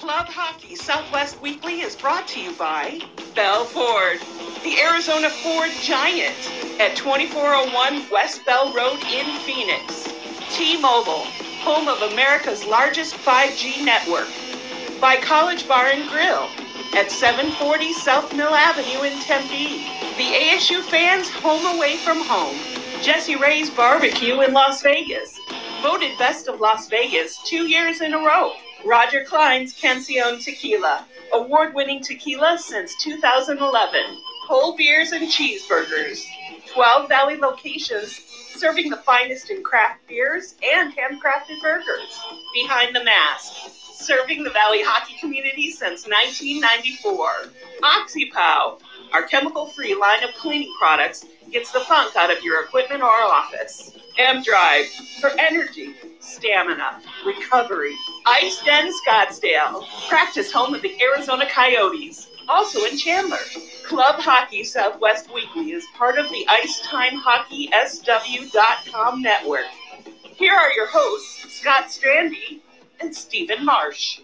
Club Hockey Southwest Weekly is brought to you by Bell Ford, the Arizona Ford Giant at 2401 West Bell Road in Phoenix. T-Mobile, home of America's largest 5G network. By College Bar and Grill at 740 South Mill Avenue in Tempe. The ASU fans home away from home. Jessie Rae's Barbecue in Las Vegas. Voted Best of Las Vegas two years in a row. Roger Clyne's Cancion Tequila, award winning tequila since 2011. Whole beers and cheeseburgers. 12 Valley locations serving the finest in craft beers and handcrafted burgers. Behind the Mask, serving the Valley hockey community since 1994. OxyPow, our chemical free line of cleaning products, gets the funk out of your equipment or office. M Drive, for energy, stamina, recovery. Ice Den Scottsdale, practice home of the Arizona Coyotes, also in Chandler. Club Hockey Southwest Weekly is part of the IcetimeHockeySW.com network. Here are your hosts, Scott Strandy and Stephen Marsh.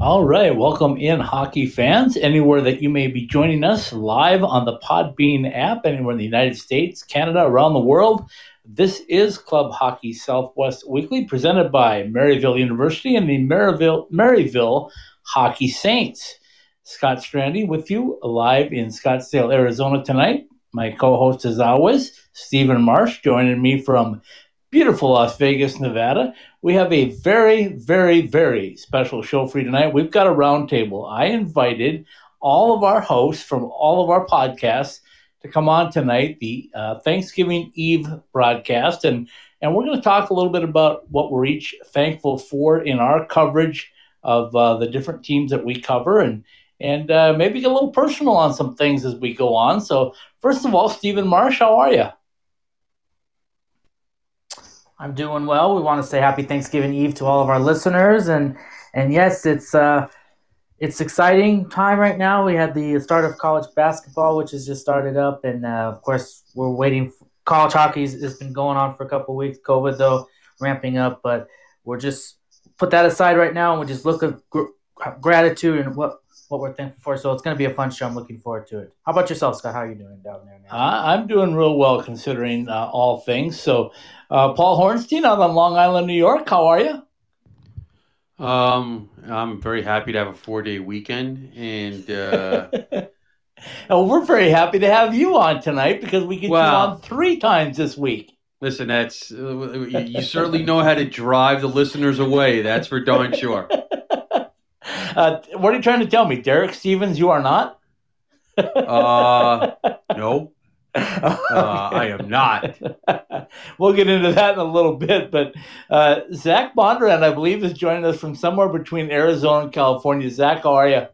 All right, welcome in, hockey fans, anywhere that you may be joining us live on the Podbean app, anywhere in the United States, Canada, around the world. This is Club Hockey Southwest Weekly, presented by Maryville University and the Maryville, Maryville Hockey Saints. Scott Strandy with you live in Scottsdale, Arizona tonight. My co host, as always, Stephen Marsh, joining me from beautiful Las Vegas, Nevada. We have a very, very, very special show for you tonight. We've got a roundtable. I invited all of our hosts from all of our podcasts to come on tonight, the uh, Thanksgiving Eve broadcast, and and we're going to talk a little bit about what we're each thankful for in our coverage of uh, the different teams that we cover, and and uh, maybe get a little personal on some things as we go on. So, first of all, Stephen Marsh, how are you? I'm doing well. We want to say happy Thanksgiving Eve to all of our listeners, and and yes, it's uh, it's exciting time right now. We had the start of college basketball, which has just started up, and uh, of course, we're waiting. For, college hockey has been going on for a couple weeks. COVID though ramping up, but we're just put that aside right now, and we just look at gr- gratitude and what what we're thankful for. So it's going to be a fun show. I'm looking forward to it. How about yourself, Scott? How are you doing down there? Now? Uh, I'm doing real well considering uh, all things. So, uh, Paul Hornstein out on Long Island, New York. How are you? Um, I'm very happy to have a four day weekend, and uh, and we're very happy to have you on tonight because we get Wow. you on three times this week. listen, that's uh, you, you certainly know how to drive the listeners away. That's for darn sure. Uh, what are you trying to tell me, Derek Stevens? You are not. Uh, no, uh, I am not. we'll get into that in a little bit, but uh, Zach Bondurant, I believe, is joining us from somewhere between Arizona and California. Zach, how are you?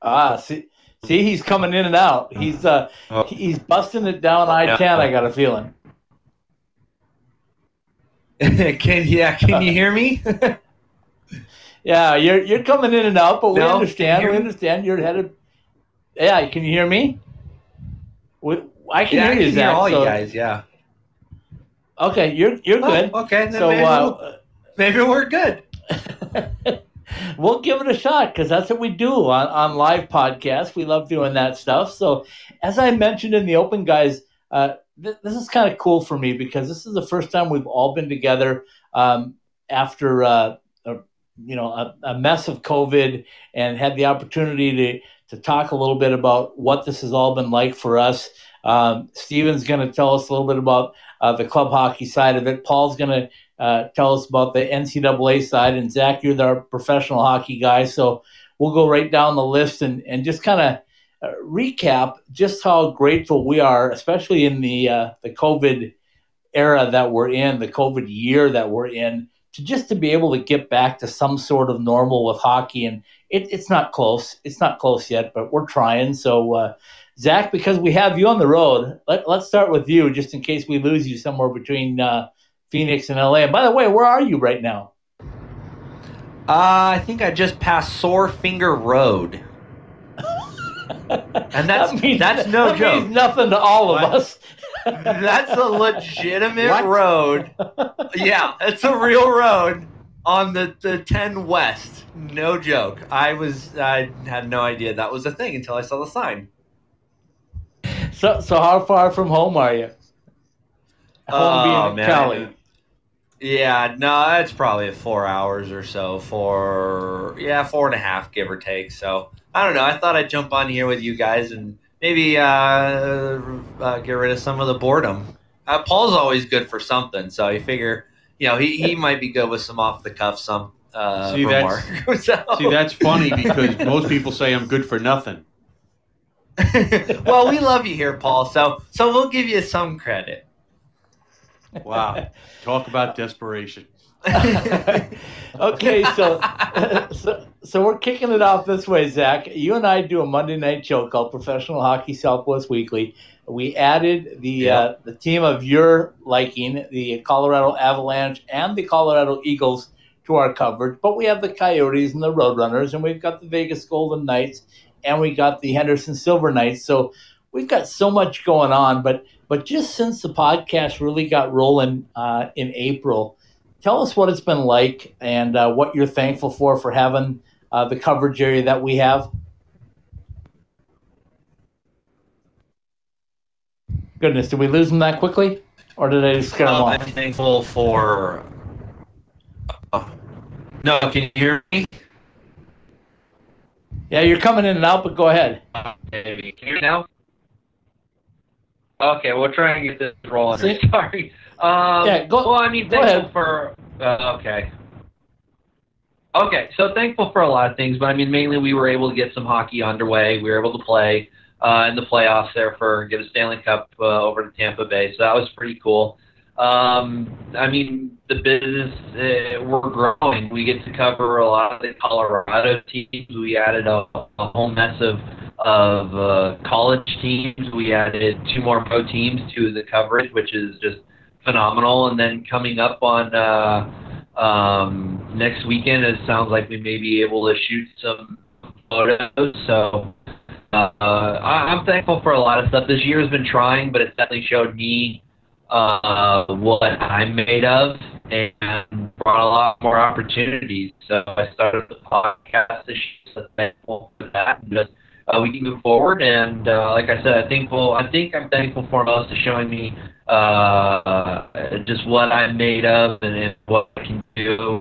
Ah, see, see, he's coming in and out. He's uh, Oh. he's busting it down I ten. I got a feeling. can yeah, can you hear me? Yeah, you're you're coming in and out, but we No, understand. We understand. You're headed. Yeah, can you hear me? We, I can yeah, hear I you, can Zach. hear all so- you guys. Yeah. Okay, you're you're good. Oh, okay, then so maybe, we'll, uh, maybe we're good. we'll give it a shot because that's what we do on, on live podcasts. We love doing that stuff. So, as I mentioned in the open, guys, uh, th- this is kind of cool for me because this is the first time we've all been together um, after uh, a, you know a, a mess of COVID and had the opportunity to to talk a little bit about what this has all been like for us. Um, Steven's going to tell us a little bit about uh, the club hockey side of it. Paul's going to uh, tell us about the NCAA side. And Zach, you're our professional hockey guy, so we'll go right down the list and, and just kind of recap just how grateful we are, especially in the uh, the COVID era that we're in, the COVID year that we're in, to just to be able to get back to some sort of normal with hockey. And it, it's not close. It's not close yet, but we're trying. So. Uh, Zach, because we have you on the road, let, let's start with you, just in case we lose you somewhere between uh, Phoenix and LA. And by the way, where are you right now? Uh, I think I just passed Sore Finger Road. And that's That means- that's no that joke. means nothing to all of What? us. That's a legitimate What? road. Yeah, it's a real road on the, the 10 West. No joke. I was I had no idea that was a thing until I saw the sign. So, so how far from home are you? Home being oh, in Cali. Yeah, no, it's probably four hours or so. For yeah, four and a half, give or take. So I don't know. I thought I'd jump on here with you guys and maybe uh, uh, get rid of some of the boredom. Uh, Paul's always good for something, so you figure, you know, he, he might be good with some off the cuff some uh, See, that's- So- See, that's funny because most people say I'm good for nothing. well, we love you here, Paul. So so we'll give you some credit. Wow. Talk about desperation. okay, so, so so we're kicking it off this way, Zach. You and I do a Monday night show called Professional Hockey Southwest Weekly. We added the Yeah. uh, the team of your liking, the Colorado Avalanche and the Colorado Eagles, to our coverage. But we have the Coyotes and the Roadrunners, and we've got the Vegas Golden Knights, and we got the Henderson Silver Knights. So we've got so much going on. But but just since the podcast really got rolling uh, in April tell us what it's been like and uh, what you're thankful for for having uh, the coverage area that we have. Goodness, did we lose them that quickly, or did I just get them Um, I'm thankful for. uh, no, can you hear me? Yeah, you're coming in and out, but go ahead. Maybe. Can you hear me now? Okay, we'll try and get this rolling. Sorry. Um, Yeah, go- well, I mean, thankful for. Uh, okay. Okay, so thankful for a lot of things, but I mean, mainly we were able to get some hockey underway. We were able to play uh, in the playoffs there for get a Stanley Cup uh, over to Tampa Bay, so that was pretty cool. Um, I mean, the business uh, we're growing. We get to cover a lot of the Colorado teams. We added a, a whole mess of of uh, college teams. We added two more pro teams to the coverage, which is just phenomenal. And then coming up on uh, um, next weekend, it sounds like we may be able to shoot some photos. So uh, I, I'm thankful for a lot of stuff. This year has been trying, but it's definitely showed me uh, what I'm made of and brought a lot more opportunities. So I started the podcast this year, so thankful for that. And just uh, we can move forward. And uh, like I said, I think I think I'm thankful for most of showing me uh, just what I'm made of and, and what I can do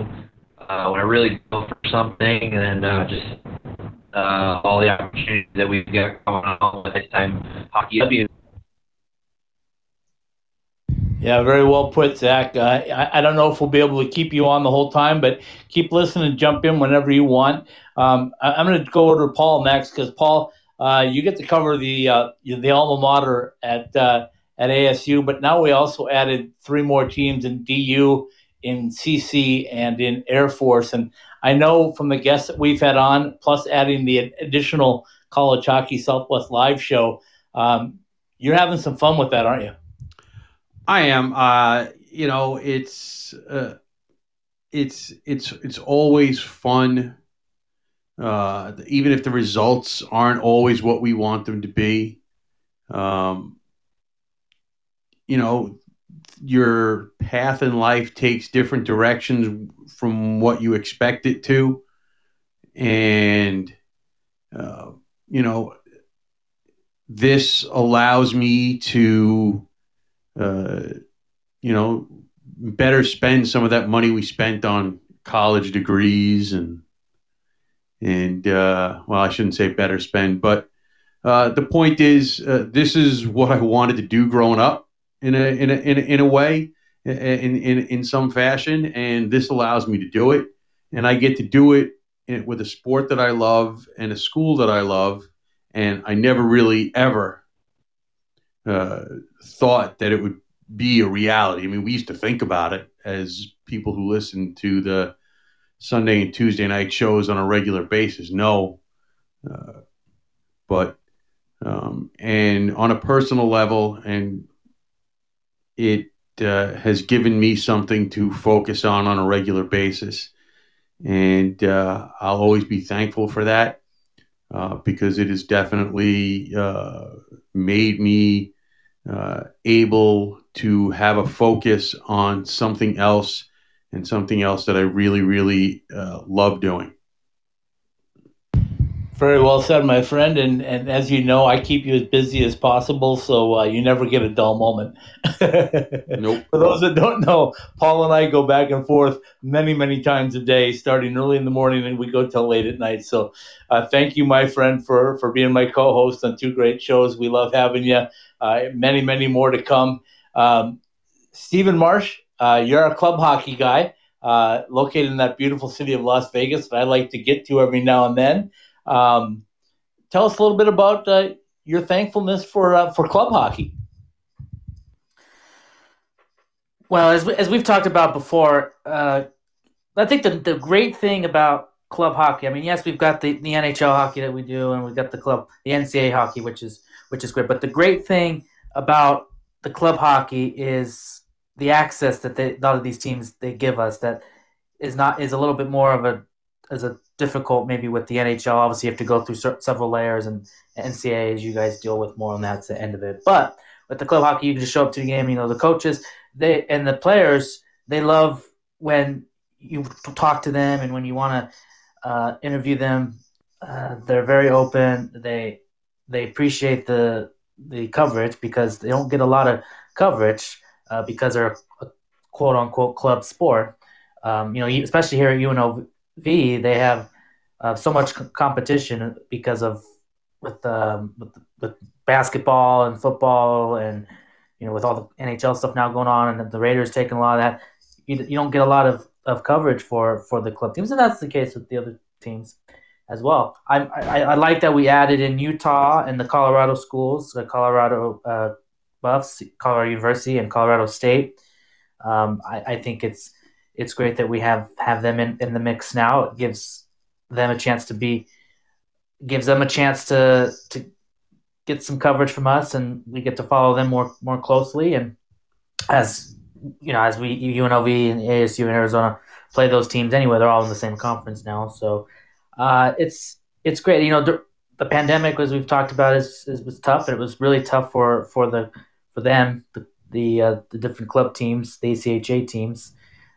uh, when I really go for something, and then uh, just uh, all the opportunities that we've got going on with Ice Time Hockey W. Yeah, very well put, Zach. Uh, I, I don't know if we'll be able to keep you on the whole time, but keep listening and jump in whenever you want. Um, I, I'm going to go over to Paul next because Paul, uh, you get to cover the uh, the alma mater at uh, at ASU, but now we also added three more teams in DU, in CC, and in Air Force. And I know from the guests that we've had on, plus adding the additional College Hockey Southwest live show, um, you're having some fun with that, aren't you? I am. Uh, you know, it's uh, it's it's it's always fun. Uh, even if the results aren't always what we want them to be, um, you know, your path in life takes different directions from what you expect it to, and uh, you know, this allows me to uh, you know, better spend some of that money we spent on college degrees and and uh, well, I shouldn't say better spend, but uh, the point is, uh, this is what I wanted to do growing up in a in a in a, in a way, in, in in some fashion, and this allows me to do it, and I get to do it in, with a sport that I love and a school that I love, and I never really ever uh, thought that it would be a reality. I mean, we used to think about it as people who listen to the Sunday and Tuesday night shows on a regular basis know. Uh, but, um, and on a personal level, and it uh, has given me something to focus on on a regular basis. And uh, I'll always be thankful for that uh, because it has definitely uh, made me uh, able to have a focus on something else and something else that I really, really uh, love doing. Very well said, my friend. And and as you know, I keep you as busy as possible, so uh, you never get a dull moment. nope. For those that don't know, Paul and I go back and forth many, many times a day, starting early in the morning and we go till late at night. So, uh, thank you, my friend, for for being my co-host on two great shows. We love having you. Uh, many, many more to come. Um, Stephen Marsh, uh, you're a club hockey guy. Uh, located in that beautiful city of Las Vegas that I like to get to every now and then. Um, tell us a little bit about uh, your thankfulness for uh, for club hockey. Well, as, we, as we've talked about before, uh, I think the, the great thing about club hockey, I mean, yes, we've got the, the NHL hockey that we do, and we've got the club, the NCAA hockey, which is which is great. But the great thing about the club hockey is the access that they, a lot of these teams they give us that is not is a little bit more of a as a difficult maybe with the NHL. Obviously, you have to go through several layers, and NCAA, as you guys deal with more on that's the end of it. But with the club hockey, you can just show up to the game. You know, the coaches they and the players they love when you talk to them and when you want to uh, interview them. Uh, they're very open. They they appreciate the the coverage because they don't get a lot of coverage uh, because they're a quote unquote club sport. Um, you know, especially here at UNLV, they have uh, so much competition because of with, um, with with basketball and football and you know with all the NHL stuff now going on and the Raiders taking a lot of that. You, you don't get a lot of, of coverage for for the club teams, and that's the case with the other teams as well. I, I, I like that we added in Utah and the Colorado schools, the Colorado uh, Buffs, Colorado University, and Colorado State. Um, I, I think it's it's great that we have have them in, in the mix now. It gives them a chance to be gives them a chance to to get some coverage from us, and we get to follow them more more closely. And as you know, as we UNLV and ASU and Arizona play those teams anyway, they're all in the same conference now. So uh, it's it's great. You know, the, the pandemic, as we've talked about, is, is was tough. It was really tough for for the for them, the the, uh, the different club teams, the ACHA teams.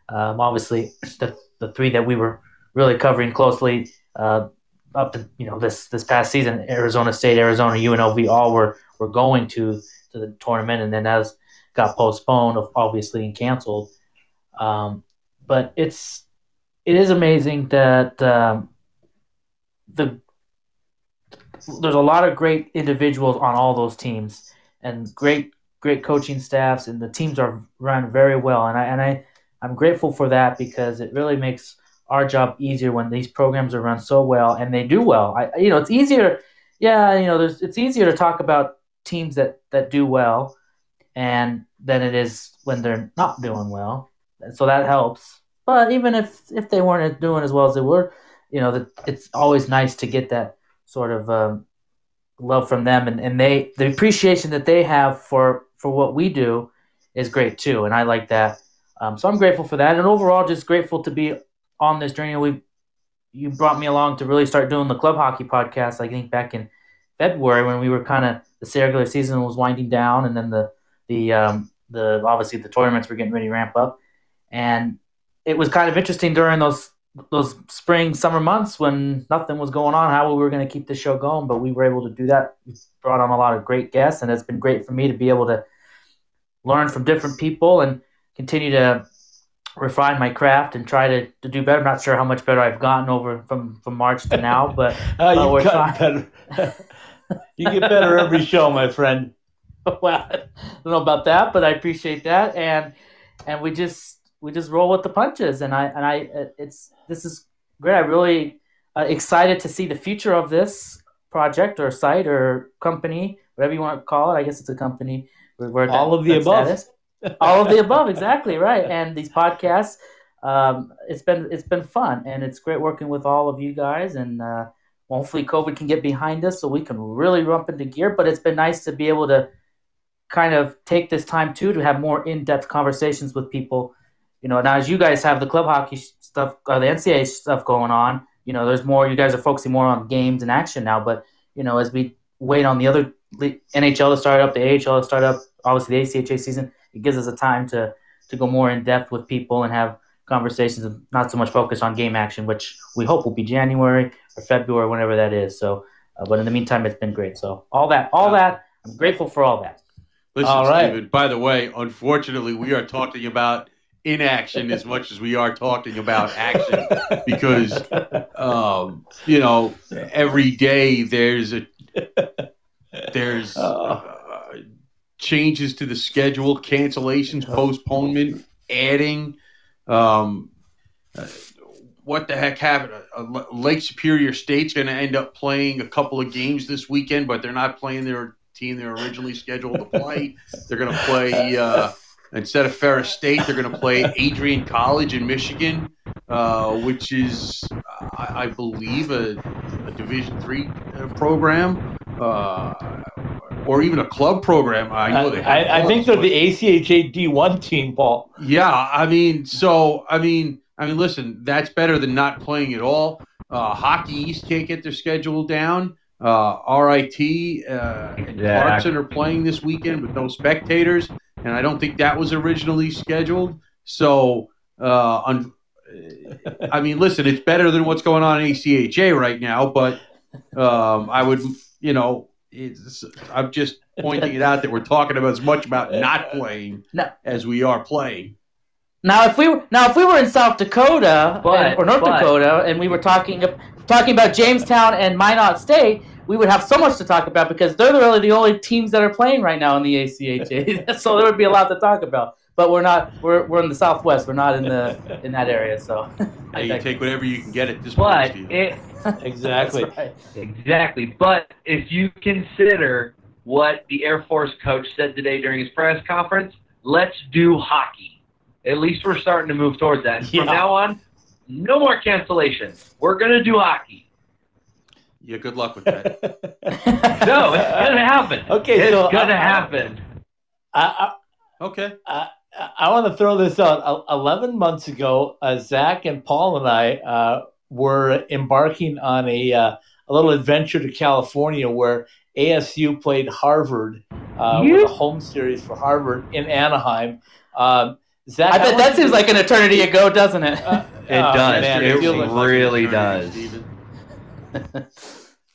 Um, obviously, the the three that we were really covering closely uh, up to you know this this past season, Arizona State, Arizona, UNLV, all were were going to to the tournament, and then as got postponed, obviously, and canceled. Um, but it's it is amazing that um, the there's a lot of great individuals on all those teams and great great coaching staffs and the teams are run very well and I and I I'm grateful for that because it really makes our job easier when these programs are run so well and they do well. I you know it's easier yeah, you know there's it's easier to talk about teams that that do well and than it is when they're not doing well. So that helps. But even if if they weren't doing as well as they were, you know, that it's always nice to get that sort of um, love from them, and, and they the appreciation that they have for for what we do is great too, and I like that. Um, so I'm grateful for that, and overall, just grateful to be on this journey. We you brought me along to really start doing the club hockey podcast. I think back in February when we were kind of the regular season was winding down, and then the the um, the obviously the tournaments were getting ready to ramp up, and it was kind of interesting during those those spring summer months when nothing was going on how we were going to keep the show going but we were able to do that we brought on a lot of great guests and it's been great for me to be able to learn from different people and continue to refine my craft and try to, to do better. I'm not sure how much better I've gotten over from, from March to now, but uh, you've uh, gotten better. you get better every show, my friend. well, I don't know about that, but I appreciate that, and and we just we just roll with the punches, and I and I it's this is great. I'm really uh, excited to see the future of this project or site or company, whatever you want to call it. I guess it's a company. Where all that, of the above. All of the above, exactly right. And these podcasts, um, it's been it's been fun, and it's great working with all of you guys. And uh, hopefully, COVID can get behind us so we can really rump into gear. But it's been nice to be able to kind of take this time too to have more in-depth conversations with people. You know, now as you guys have the club hockey stuff, or the NCAA stuff going on, you know, there's more. You guys are focusing more on games and action now, but you know, as we wait on the other NHL to start up, the AHL to start up, obviously the ACHA season. It gives us a time to to go more in depth with people and have conversations and not so much focus on game action, which we hope will be January or February, whenever that is. So, uh, but in the meantime, it's been great. So all that, all that, I'm grateful for all that. Listen, All right. Steven, by the way, unfortunately, we are talking about inaction as much as we are talking about action because, um, you know, every day there's a there's uh, changes to the schedule, cancellations, postponement, adding. Um, uh, what the heck happened? Uh, Lake Superior State's going to end up playing a couple of games this weekend, but they're not playing their team they're originally scheduled to play. They're going to play uh, instead of Ferris State. They're going to play Adrian College in Michigan, uh, which is, I, I believe, a, a Division three uh, program. Or even a club program. I know they. have I, I think they're clubs, the ACHA D1 team, Paul. yeah, I mean, so I mean, I mean, listen, that's better than not playing at all. Uh, Hockey East can't get their schedule down. Uh, RIT uh, and Yeah. Clarkson are playing this weekend with no spectators, and I don't think that was originally scheduled. So, uh, un- I mean, listen, it's better than what's going on in ACHA right now, but um, I would, you know, it's, I'm just pointing it out that we're talking about as much about not playing No. as we are playing. Now, if we were now if we were in South Dakota But- and- or North but- Dakota, and we were talking talking about Jamestown and Minot State, we would have so much to talk about because they're really the only teams that are playing right now in the ACHA. so there would be a lot to talk about. But we're not. We're, we're in the Southwest. We're not in the in that area. So Hey, you take whatever you can get at this point, But Steve. it, Exactly. Right. exactly. But if you consider what the Air Force coach said today during his press conference, let's do hockey. At least we're starting to move towards that. And From now on, no more cancellations. We're gonna do hockey. yeah, good luck with that. No, it's gonna happen. Okay, it's so gonna I- happen. I, Okay. I, I want to throw this out. Eleven months ago, uh, Zach and Paul and I uh, were embarking on a uh, a little adventure to California where ASU played Harvard uh, with a home series for Harvard in Anaheim. Um, Zach, I bet that seems like an eternity ago, doesn't it? Uh, It oh, does. man, It feels was like- really does.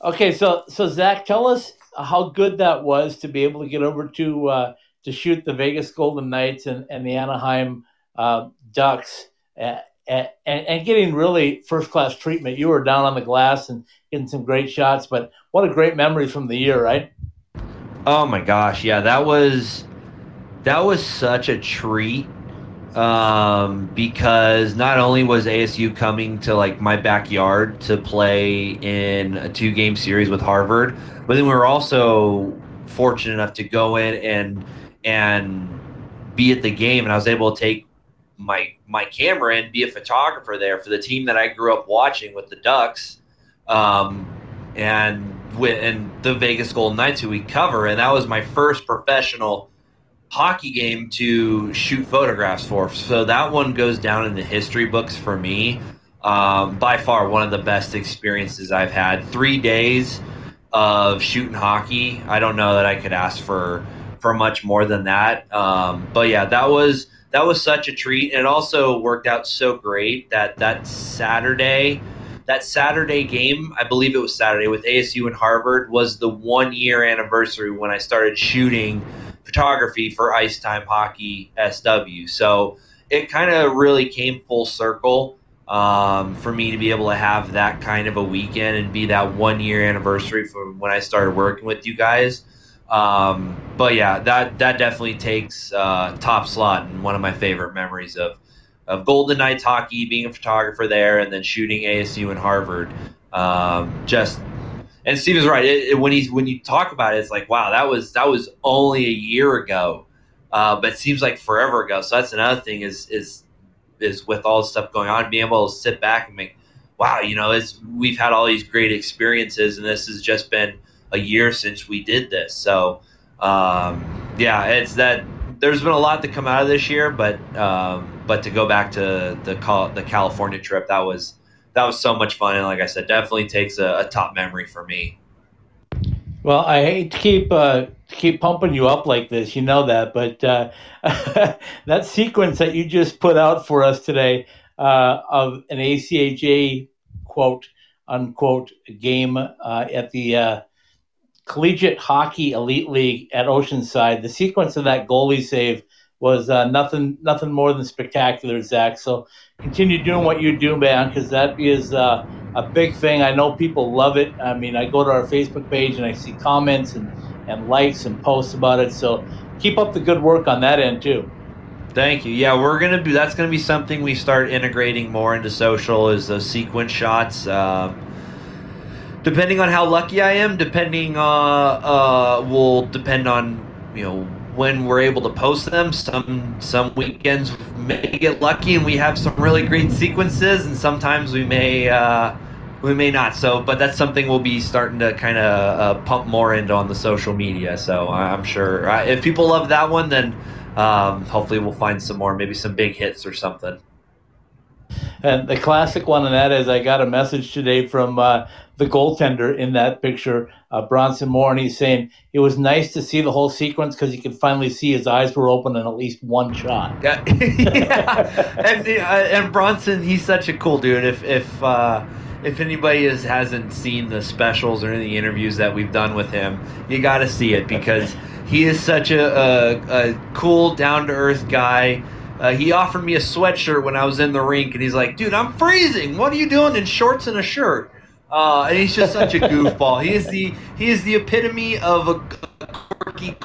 Okay, so so Zach, tell us how good that was to be able to get over to uh, to shoot the Vegas Golden Knights and, and the Anaheim uh, Ducks, uh, and, and getting really first class treatment. You were down on the glass and getting some great shots, but what a great memory from the year, right? Oh my gosh, yeah, that was that was such a treat. Um, because not only was ASU coming to like my backyard to play in a two game series with Harvard, but then we were also fortunate enough to go in and and be at the game and I was able to take my my camera and be a photographer there for the team that I grew up watching with the Ducks. Um, and with and the Vegas Golden Knights who we cover, and that was my first professional hockey game to shoot photographs for. So that one goes down in the history books for me. Um, by far, one of the best experiences I've had. Three days of shooting hockey. I don't know that I could ask for for much more than that. Um, but yeah, that was that was such a treat, and it also worked out so great that that Saturday that Saturday game, I believe it was Saturday with ASU and Harvard, was the one year anniversary when I started shooting photography for Ice Time Hockey SW. So it kind of really came full circle um, for me to be able to have that kind of a weekend and be that one year anniversary from when I started working with you guys. Um, but yeah, that that definitely takes uh, top slot and one of my favorite memories of of Golden Knights hockey, being a photographer there, and then shooting ASU and Harvard. Um, just and Steve is right. It, it, when he's when you talk about it, it's like wow, that was that was only a year ago, uh, but it seems like forever ago. So that's another thing is is is with all the stuff going on, being able to sit back and make wow, you know, it's we've had all these great experiences, and this has just been a year since we did this. So um, yeah, it's that there's been a lot to come out of this year, but um, but to go back to the the California trip, that was that was so much fun, and like I said, definitely takes a, a top memory for me. Well, I hate to keep uh, keep pumping you up like this. You know that, but uh, that sequence that you just put out for us today uh, of an ACHA quote unquote game uh, at the uh, Collegiate Hockey Elite League at Oceanside. The sequence of that goalie save was uh, nothing nothing more than spectacular, Zach. So continue doing what you do, man, because that is uh, a big thing. I know people love it. I mean, I go to our Facebook page and I see comments and, and likes and posts about it. So keep up the good work on that end too. Thank you. Yeah, we're gonna be. That's gonna be something we start integrating more into social. Is those sequence shots. Uh, depending on how lucky I am, depending uh, uh, will depend on you know when we're able to post them. Some some weekends may get lucky and we have some really great sequences, and sometimes we may uh, we may not. So, but that's something we'll be starting to kind of uh, pump more into on the social media. So I'm sure if people love that one, then um, hopefully we'll find some more, maybe some big hits or something. And the classic one of that is I got a message today from uh, the goaltender in that picture, uh, Bronson Moore, and he's saying it was nice to see the whole sequence because you could finally see his eyes were open in at least one shot. Yeah, yeah. and uh, and Bronson, he's such a cool dude. If if uh, if anybody is, hasn't seen the specials or any interviews that we've done with him, you got to see it because he is such a, a, a cool, down to earth guy. Uh, he offered me a sweatshirt when I was in the rink, and he's like, "Dude, I'm freezing. What are you doing in shorts and a shirt?" Uh, and he's just such a goofball. He is the he is the epitome of a, quirky.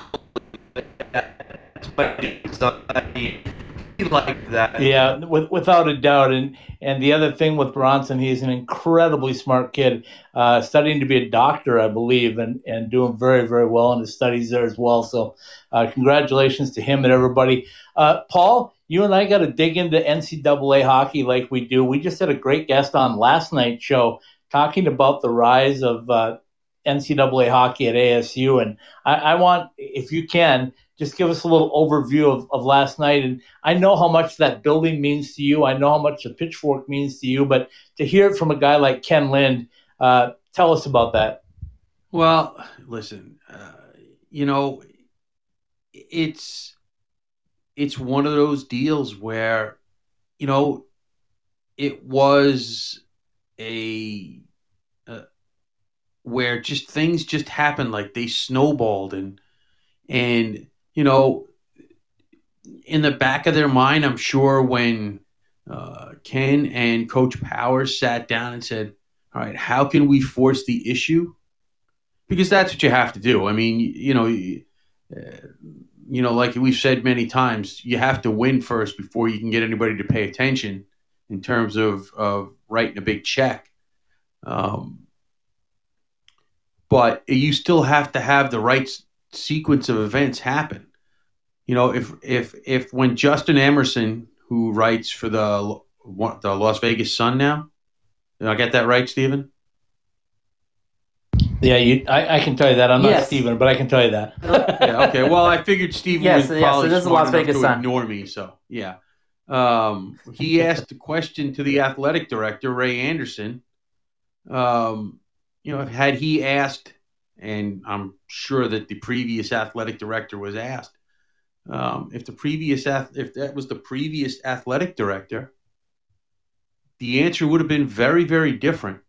like that. Yeah, with, without a doubt. And and the other thing with Bronson, he's an incredibly smart kid, uh, studying to be a doctor, I believe, and, and doing very, very well in his studies there as well. So, uh, congratulations to him and everybody. Uh, Paul, you and I got to dig into NCAA hockey like we do. We just had a great guest on last night's show talking about the rise of uh, NCAA hockey at ASU. And I, I want, if you can, just give us a little overview of, of last night. And I know how much that building means to you. I know how much the pitchfork means to you. But to hear it from a guy like Ken Lind, uh, tell us about that. Well, listen, uh, you know, it's it's one of those deals where, you know, it was a uh, where just things just happened like they snowballed and and you know, in the back of their mind, I'm sure when uh, Ken and Coach Powers sat down and said, "All right, how can we force the issue?" Because that's what you have to do. I mean, you, know, uh, you know, like we've said many times, you have to win first before you can get anybody to pay attention in terms of of writing a big check. Um, but you still have to have the right sequence of events happen. You know, if if if when Justin Emerson, who writes for the the Las Vegas Sun now, I get that right, Stephen? Yeah, you, I, I, can tell you that. I'm not yes. Stephen, but I can tell you that. yeah, okay. Well, I figured Stephen yes, was probably yes, smart Las Vegas to Sun. ignore me. So, yeah. Um, he asked a question to the athletic director, Ray Anderson. Um, you know, had he asked and I'm sure that the previous athletic director was asked um, if the previous if that was the previous athletic director, the answer would have been very very different.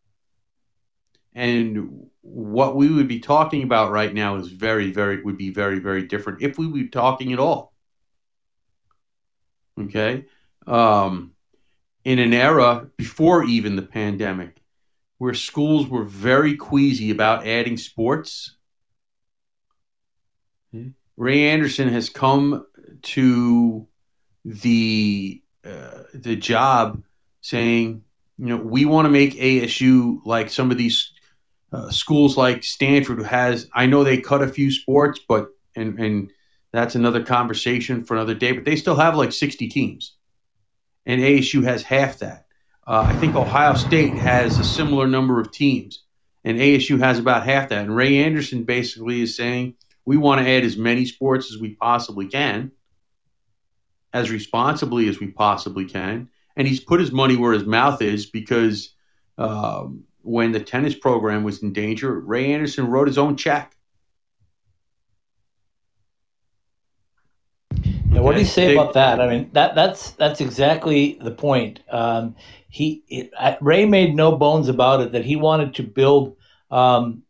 And what we would be talking about right now is very very would be very very different if we were talking at all. Okay, um, in an era before even the pandemic where schools were very queasy about adding sports. Ray Anderson has come to the uh, the job saying, you know, we want to make ASU like some of these uh, schools like Stanford, who has. I know they cut a few sports, but and and that's another conversation for another day. But they still have like sixty teams, and ASU has half that. Uh, I think Ohio State has a similar number of teams, and ASU has about half that. And Ray Anderson basically is saying we want to add as many sports as we possibly can, as responsibly as we possibly can. And he's put his money where his mouth is because um, when the tennis program was in danger, Ray Anderson wrote his own check. Now, what do you say they, about that? I mean, that that's that's exactly the point. Um, he it, Ray made no bones about it that he wanted to build um,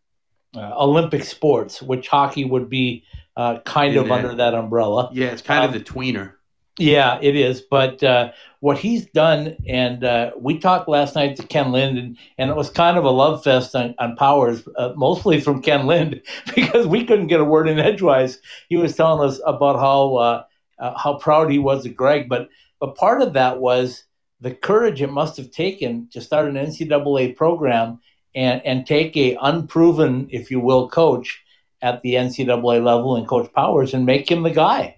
uh, Olympic sports, which hockey would be uh, kind of that, under that umbrella. Yeah, it's kind um, of the tweener. Yeah, it is. But uh, what he's done, and uh, we talked last night to Ken Lind, and, and it was kind of a love fest on, on Powers, uh, mostly from Ken Lind, because we couldn't get a word in edgewise. He was telling us about how uh, uh, how proud he was of Greg, but but part of that was the courage it must have taken to start an NCAA program and and take a unproven, if you will, coach at the NCAA level and Coach Powers and make him the guy.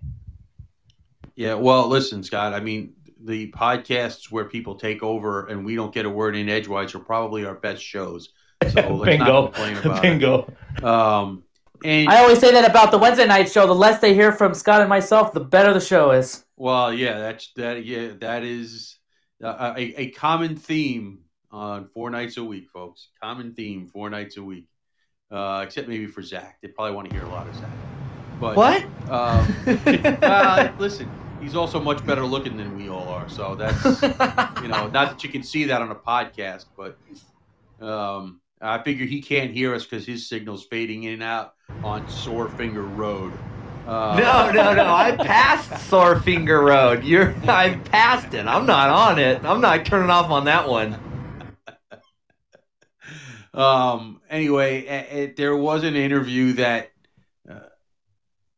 Yeah, well, listen, Scott. I mean, the podcasts where people take over and we don't get a word in edgewise are probably our best shows. So let's Bingo. not complain about Bingo. it. Um, and I always say that about the Wednesday night show. The less they hear from Scott and myself, the better the show is. well, yeah, that's that. Yeah, that is uh, a, a common theme on four nights a week, folks. Common theme, four nights a week. Uh, except maybe for Zach, they probably want to hear a lot of Zach. But What? Um, well, listen, he's also much better looking than we all are. So that's you know, not that you can see that on a podcast, but um, I figure he can't hear us because his signal's fading in and out on Sore Finger Road. Uh, No, no, no. I passed Sore Finger Road. You're I passed it. I'm not on it. I'm not turning off on that one. Um. Anyway, a- there was an interview that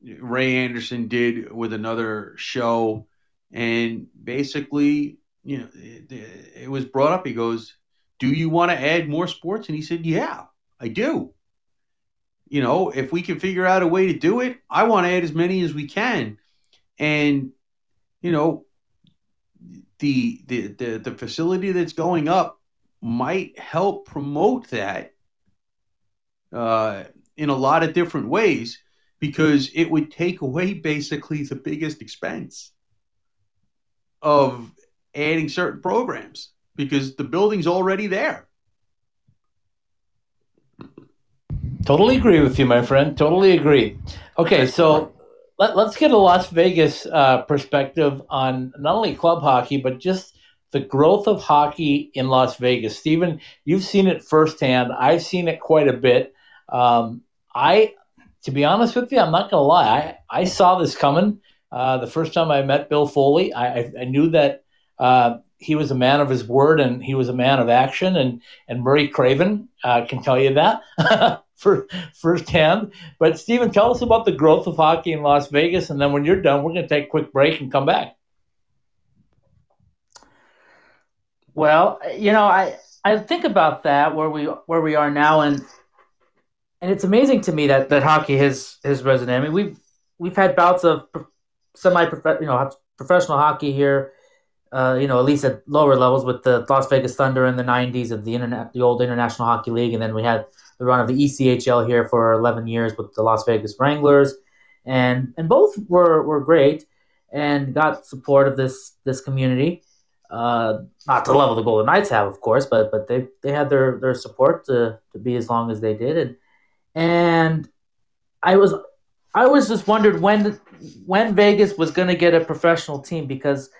Ray Anderson did with another show, and basically, you know, it, it was brought up. He goes, "Do you want to add more sports?" And he said, "Yeah, I do." You know, if we can figure out a way to do it, I want to add as many as we can, and you know, the the the, the facility that's going up might help promote that uh, in a lot of different ways because it would take away basically the biggest expense of adding certain programs because the building's already there. Totally agree with you, my friend. Totally agree. Okay, so let, us get a Las Vegas uh, perspective on not only club hockey, but just the growth of hockey in Las Vegas. Stephen, you've seen it firsthand. I've seen it quite a bit. Um, I, to be honest with you, I'm not going to lie. I, I saw this coming. Uh, the first time I met Bill Foley, I, I, knew that uh, he was a man of his word and he was a man of action. And, and Murray Craven uh, can tell you that for, firsthand. But Stephen, tell us about the growth of hockey in Las Vegas. And then when you're done, we're going to take a quick break and come back. Well, you know, I I think about that where we where we are now, and and it's amazing to me that that hockey has has resonated. I mean, we've we've had bouts of semi you know professional hockey here, uh, you know, at least at lower levels with the Las Vegas Thunder in the '90s of the internet, the old International Hockey League, and then we had the run of the ECHL here for 11 years with the Las Vegas Wranglers, and and both were were great and got support of this this community. Uh, not to the level the Golden Knights have, of course, but but they they had their their support to to be as long as they did, and and I was I was just wondered when when Vegas was going to get a professional team because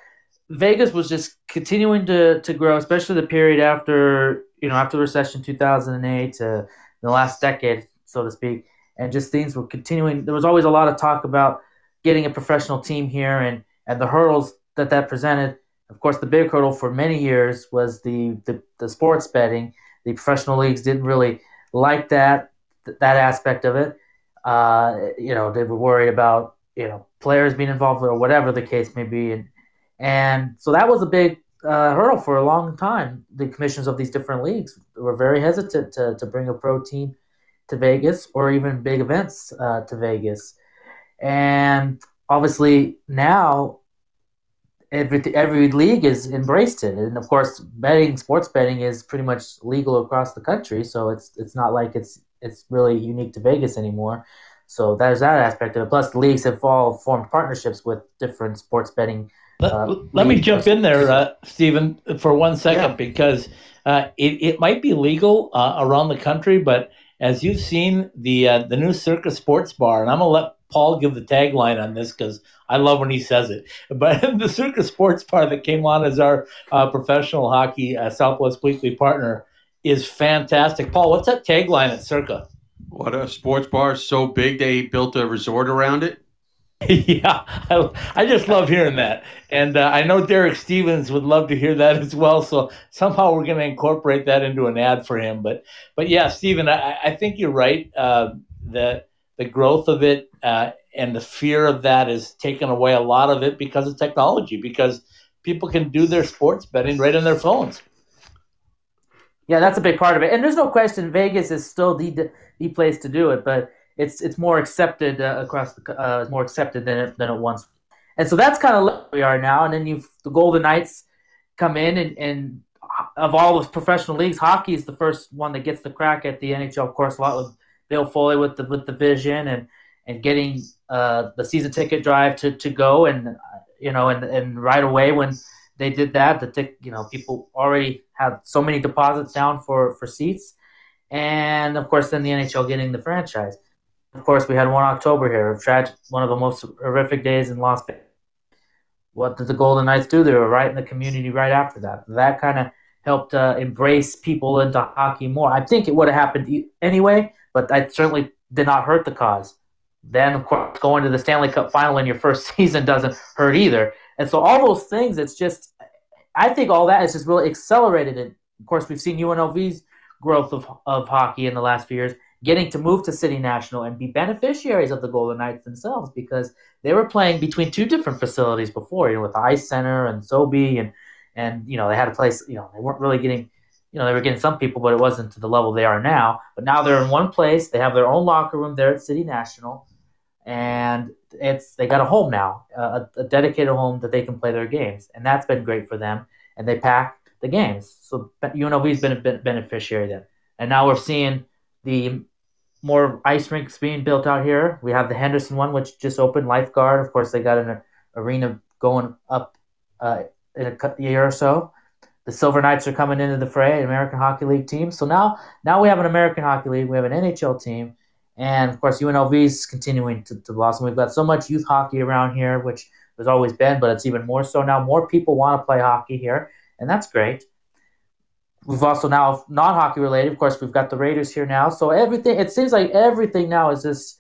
Vegas was just continuing to to grow, especially the period after you know after the recession two thousand and eight to the last decade, so to speak, and just things were continuing. There was always a lot of talk about getting a professional team here, and and the hurdles that that presented of course, the big hurdle for many years was the, the, the sports betting. The professional leagues didn't really like that that aspect of it. Uh, you know, they were worried about you know players being involved or whatever the case may be, and and so that was a big uh, hurdle for a long time. The commissions of these different leagues were very hesitant to, to bring a pro team to Vegas or even big events uh, to Vegas, and obviously now every every league has embraced it, and of course, betting, sports betting, is pretty much legal across the country. So it's it's not like it's it's really unique to Vegas anymore. So there's that aspect of it. Plus, the leagues have all formed partnerships with different sports betting. Let, Uh, let me jump in there, uh, Stephen, for one second, Yeah. because uh, it, it might be legal uh, around the country, but as you've seen the uh, the new Circa Sports Bar, and I'm gonna let Paul give the tagline on this because I love when he says it. But the Circa Sports Bar that came on as our uh, professional hockey uh, Southwest Weekly partner is fantastic. Paul, what's that tagline at Circa? What a sports bar so big they built a resort around it. yeah, I, I, just love hearing that, and uh, I know Derek Stevens would love to hear that as well. So somehow we're going to incorporate that into an ad for him. But but yeah, Stephen, I, I think you're right. Uh, the the growth of it uh, and the fear of that has taken away a lot of it because of technology. Because people can do their sports betting right on their phones. Yeah, that's a big part of it, and there's no question Vegas is still the the place to do it, but it's it's more accepted uh, across the uh, more accepted than it, than it once. And so that's kind of where we are now. And then you the Golden Knights come in and, and of all the professional leagues, hockey is the first one that gets the crack at the NHL. Of course, a lot with Bill Foley with the with the vision and and getting uh, the season ticket drive to, to go and uh, you know and, and right away when they did that the tic, you know people already had so many deposits down for for seats and of course then the NHL getting the franchise of course, we had one October here, tragic, one of the most horrific days in Las Vegas. What did the Golden Knights do? They were right in the community right after that. That kind of helped uh, embrace people into hockey more. I think it would have happened anyway, but that certainly did not hurt the cause. Then, of course, going to the Stanley Cup final in your first season doesn't hurt either. And so, all those things, it's just, I think all that has just really accelerated it. Of course, we've seen UNLV's growth of, of hockey in the last few years getting to move to City National and be beneficiaries of the Golden Knights themselves because they were playing between two different facilities before, you know, with the Ice Center and SoBe and and you know they had a place, you know, they weren't really getting you know, they were getting some people, but it wasn't to the level they are now. But now they're in one place. They have their own locker room there at City National, and it's they got a home now, a, a dedicated home that they can play their games, and that's been great for them. And they pack the games, so UNLV's been a beneficiary there. And now we're seeing the more ice rinks being built out here. We have the Henderson one, which just opened, lifeguard. Of course, they got an arena going up uh, in a year or so. The Silver Knights are coming into the fray, American Hockey League team. So now, now we have an American Hockey League, we have an NHL team, and of course UNLV is continuing to, to blossom. We've got so much youth hockey around here, which there's always been, but it's even more so now. More people want to play hockey here, and that's great. We've also now not hockey related. Of course, we've got the Raiders here now. So everything it seems like everything now is just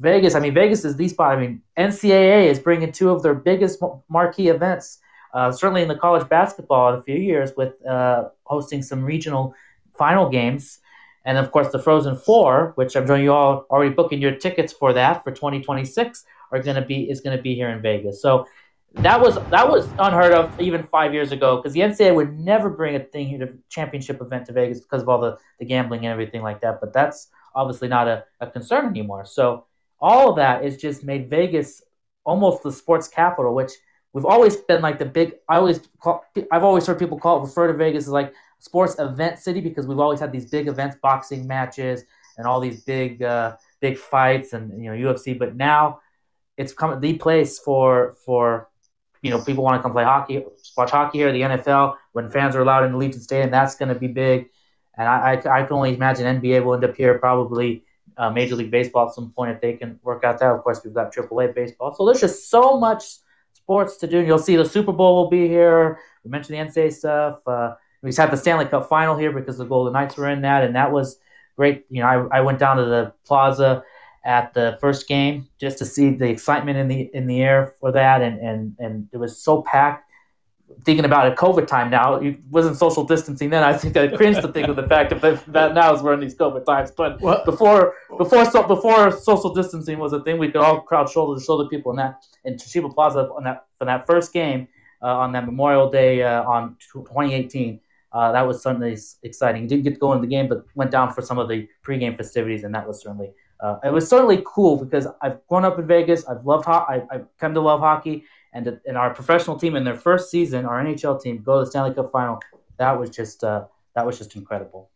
Vegas. I mean, Vegas is the spot. I mean, NCAA is bringing two of their biggest marquee events. Uh, certainly in the college basketball in a few years with uh, hosting some regional final games. And of course, the Frozen Four, which I'm sure you all already booking your tickets for that for 2026, are going to be is going to be here in Vegas. So that was that was unheard of even five years ago because the NCAA would never bring a thing here to championship event to Vegas because of all the, the gambling and everything like that. But that's obviously not a, a concern anymore. So all of that is just made Vegas almost the sports capital, which we've always been like the big. I always call, I've always heard people call it refer to Vegas as like sports event city because we've always had these big events, boxing matches, and all these big uh, big fights and you know UFC. But now it's come the place for for you know people want to come play hockey, watch hockey here, the NFL. When fans are allowed in the Allegiant Stadium, that's going to be big. And I, I, I, can only imagine NBA will end up here, probably uh, Major League Baseball at some point if they can work out that. Of course, we've got AAA baseball, so there's just so much sports to do. And you'll see the Super Bowl will be here. We mentioned the NCAA stuff. Uh, we just had the Stanley Cup final here because the Golden Knights were in that, and that was great. You know, I, I went down to the Plaza at the first game just to see the excitement in the in the air for that, and and and it was so packed. Thinking about it, COVID time now, it wasn't social distancing then. I think I cringe to think of the fact that, that now is we're in these COVID times. But well, before before so, before social distancing was a thing, we could all crowd shoulder to shoulder people in that in Toshiba Plaza on that for that first game uh, on that Memorial Day uh, on 2018. Uh, that was certainly exciting. Didn't get to go in the game, but went down for some of the pregame festivities, and that was certainly uh, it was certainly cool because I've grown up in Vegas. I've loved ho- I, have come to love hockey, and in our professional team in their first season, our NHL team go to the Stanley Cup final. That was just uh, that was just incredible.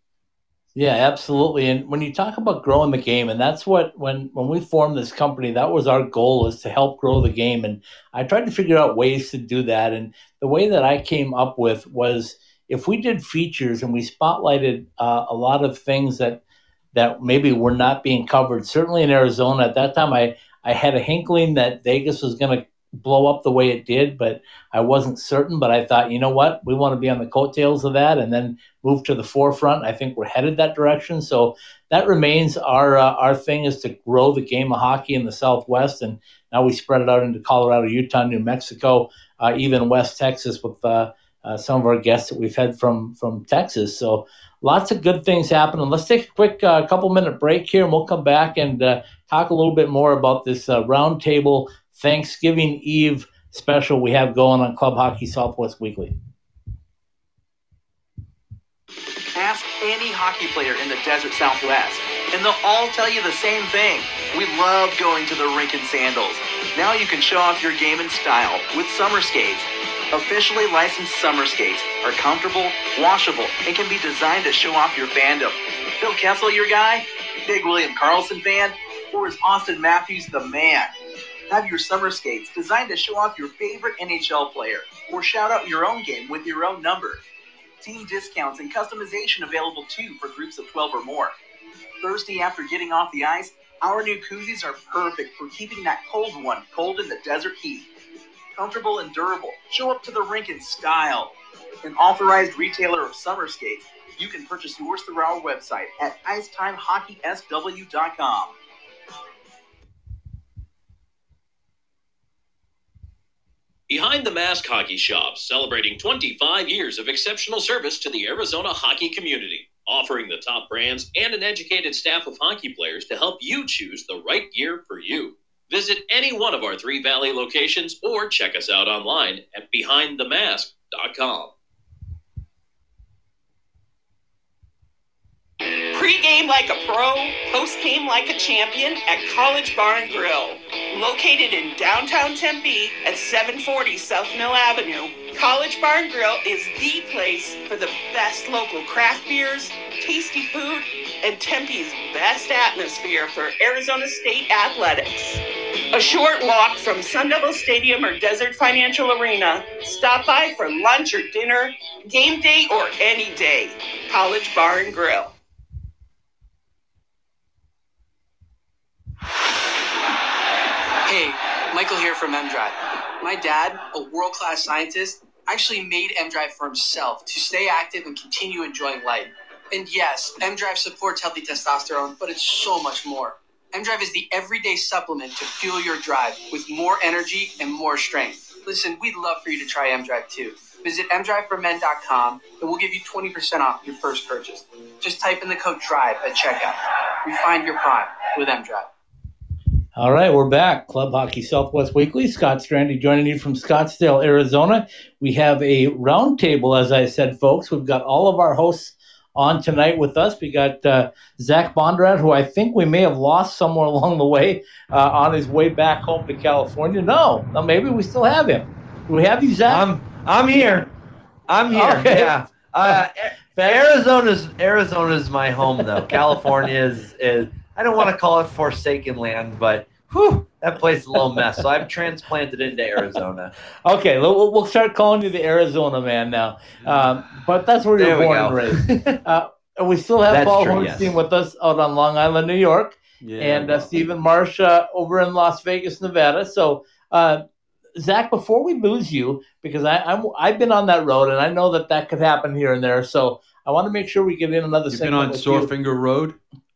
Yeah, absolutely. And when you talk about growing the game, and that's what when when we formed this company, that was our goal is to help grow the game. And I tried to figure out ways to do that. And the way that I came up with was if we did features and we spotlighted uh, a lot of things that that maybe were not being covered. Certainly in Arizona at that time, I I had a hinkling that Vegas was going to blow up the way it did, but I wasn't certain. But I thought, you know what, we want to be on the coattails of that and then move to the forefront. I think we're headed that direction. So that remains our uh, our thing is to grow the game of hockey in the Southwest, and now we spread it out into Colorado, Utah, New Mexico, uh, even West Texas with uh, uh some of our guests that we've had from from Texas. So lots of good things happening. Let's take a quick uh, couple minute break here, and we'll come back and uh, talk a little bit more about this roundtable Thanksgiving Eve special we have going on Club Hockey Southwest Weekly. Ask any hockey player in the desert Southwest, and they'll all tell you the same thing. We love going to the rink in sandals. Now you can show off your game in style with summer skates. Officially licensed summer skates are comfortable, washable, and can be designed to show off your fandom. Phil Kessel, your guy? Big William Karlsson fan? Or is Auston Matthews the man? Have your summer skates designed to show off your favorite NHL player or shout out your own game with your own number. Team discounts and customization available too for groups of 12 or more. Thirsty after getting off the ice? Our new koozies are perfect for keeping that cold one cold in the desert heat. Comfortable and durable, show up to the rink in style. An authorized retailer of summer skates, you can purchase yours through our website at icetimehockeysw.com. Behind the Mask Hockey Shop, celebrating 25 years of exceptional service to the Arizona hockey community, offering the top brands and an educated staff of hockey players to help you choose the right gear for you. Visit any one of our three Valley locations or check us out online at behindthemask.com. Pre-game like a pro, post-game like a champion at College Bar and Grill. Located in downtown Tempe at 740 South Mill Avenue, College Bar and Grill is the place for the best local craft beers, tasty food, and Tempe's best atmosphere for Arizona State athletics. A short walk from Sun Devil Stadium or Desert Financial Arena. Stop by for lunch or dinner, game day or any day. College Bar and Grill. Hey, Michael here from MDrive. My dad, a world class scientist, actually made MDrive for himself to stay active and continue enjoying life. And yes, MDrive supports healthy testosterone, but it's so much more. MDrive is the everyday supplement to fuel your drive with more energy and more strength. Listen, we'd love for you to try MDrive too. Visit mdriveformen.com and we'll give you 20% off your first purchase. Just type in the code DRIVE at checkout. Refine your prime with MDrive. All right, we're back. Club Hockey Southwest Weekly. Scott Strandy joining you from Scottsdale, Arizona. We have a roundtable, as I said, folks. We've got all of our hosts on tonight with us. We got uh, Zach Bondurant, who I think we may have lost somewhere along the way uh, on his way back home to California. No, no, maybe we still have him. Do we have you, Zach? I'm I'm here. I'm here. Okay. Yeah. Uh, Arizona's Arizona's my home though. California is is I don't want to call it forsaken land, but whew, that place is a little mess. So I've transplanted into Arizona. Okay, we'll, we'll start calling you the Arizona man now. Um, but that's where you're born and raised. Uh, we still have that's Paul true, Hornstein yes. with us out on Long Island, New York, yeah, and uh, Stephen Marsh uh, over in Las Vegas, Nevada. So, uh, Zach, before we lose you, because I, I'm I've been on that road and I know that that could happen here and there. So I want to make sure we get in another. You've been on Sorefinger Road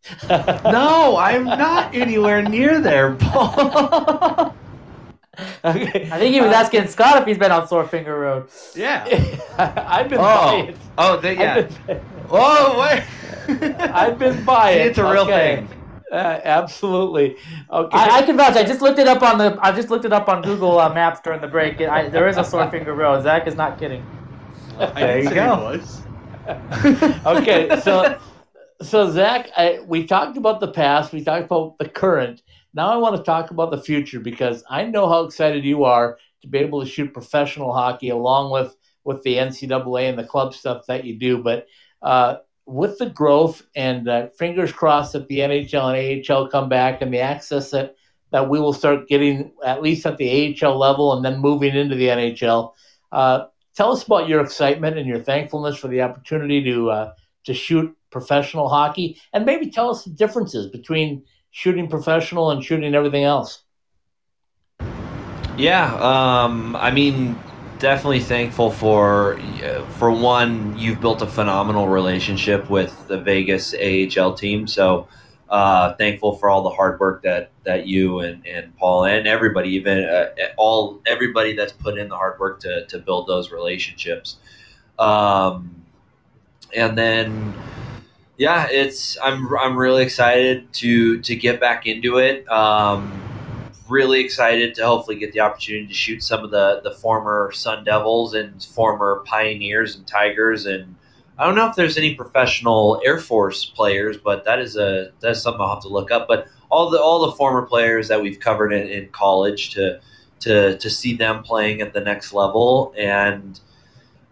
no, I'm not anywhere near there, Paul. okay. I think he was uh, asking Scott if he's been on Sorefinger Road. Yeah. I've been oh. by it. Oh, they, yeah. Been, oh, wait. I've been by it. It's a real okay. thing. Uh, absolutely. Okay. I, I, can vouch. I just looked it up on the. I just looked it up on Google uh, Maps during the break. I, there is a Sorefinger Road. Zach is not kidding. there you go. okay, so so Zach, I, we talked about the past, we talked about the current. Now I want to talk about the future because I know how excited you are to be able to shoot professional hockey along with with the NCAA and the club stuff that you do. But uh, with the growth and uh, fingers crossed that the NHL and AHL come back and the access that that we will start getting at least at the AHL level and then moving into the NHL. Uh, tell us about your excitement and your thankfulness for the opportunity to uh, to shoot professional hockey, and maybe tell us the differences between shooting professional and shooting everything else. Yeah, um, I mean, definitely thankful for for one. You've built a phenomenal relationship with the Vegas AHL team, so uh, thankful for all the hard work that that you and, and Paul and everybody, even uh, all everybody that's put in the hard work to to build those relationships. Um, and then yeah, it's I'm I'm really excited to to get back into it. Um, really excited to hopefully get the opportunity to shoot some of the the former Sun Devils and former Pioneers and Tigers and I don't know if there's any professional Air Force players, but that is a that's something I'll have to look up. But all the all the former players that we've covered in, in college to to to see them playing at the next level and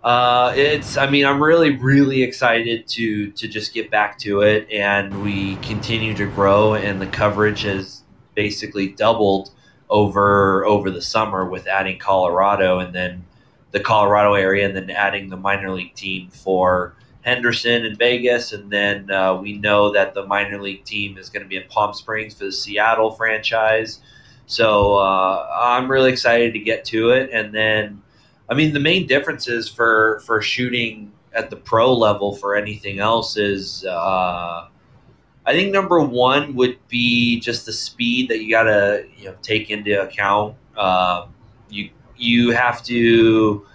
uh, it's I mean I'm really really excited to to just get back to it and we continue to grow and the coverage has basically doubled over over the summer with adding Colorado and then the Colorado area and then adding the minor league team for Henderson and Vegas and then uh, we know that the minor league team is going to be in Palm Springs for the Seattle franchise. So uh, I'm really excited to get to it and then I mean, the main differences for for shooting at the pro level for anything else is, uh, I think number one would be just the speed that you got to you know take into account. Um, you you have to.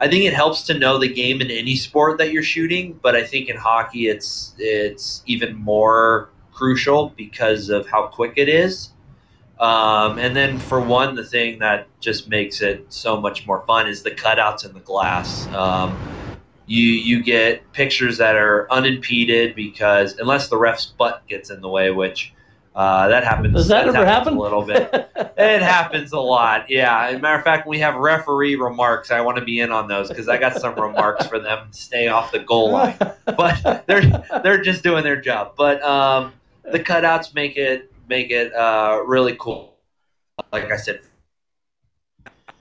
I think it helps to know the game in any sport that you're shooting, but I think in hockey it's it's even more crucial because of how quick it is. Um, and then for one, the thing that just makes it so much more fun is the cutouts in the glass. Um, you you get pictures that are unimpeded because unless the ref's butt gets in the way, which uh, that happens. Does that, ever happen? A little bit. it happens a lot. Yeah. As a matter of fact, we have referee remarks, I want to be in on those because I got some remarks for them to stay off the goal line. But they're they're just doing their job. But um, the cutouts make it make it uh, really cool. Like I said,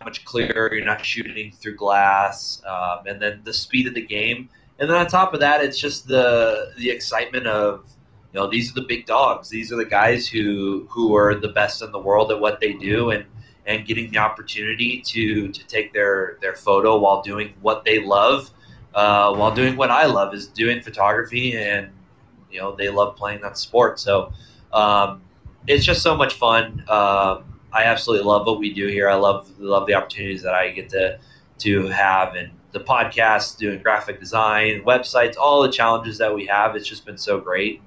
much clearer. You're not shooting through glass, um, and then the speed of the game. And then on top of that, it's just the the excitement of you know these are the big dogs. These are the guys who who are the best in the world at what they do, and and getting the opportunity to to take their their photo while doing what they love, uh, while doing what I love is doing photography, and you know they love playing that sport. So um, it's just so much fun. Um, I absolutely love what we do here. I love love the opportunities that I get to to have and the podcast, doing graphic design, websites, all the challenges that we have. It's just been so great.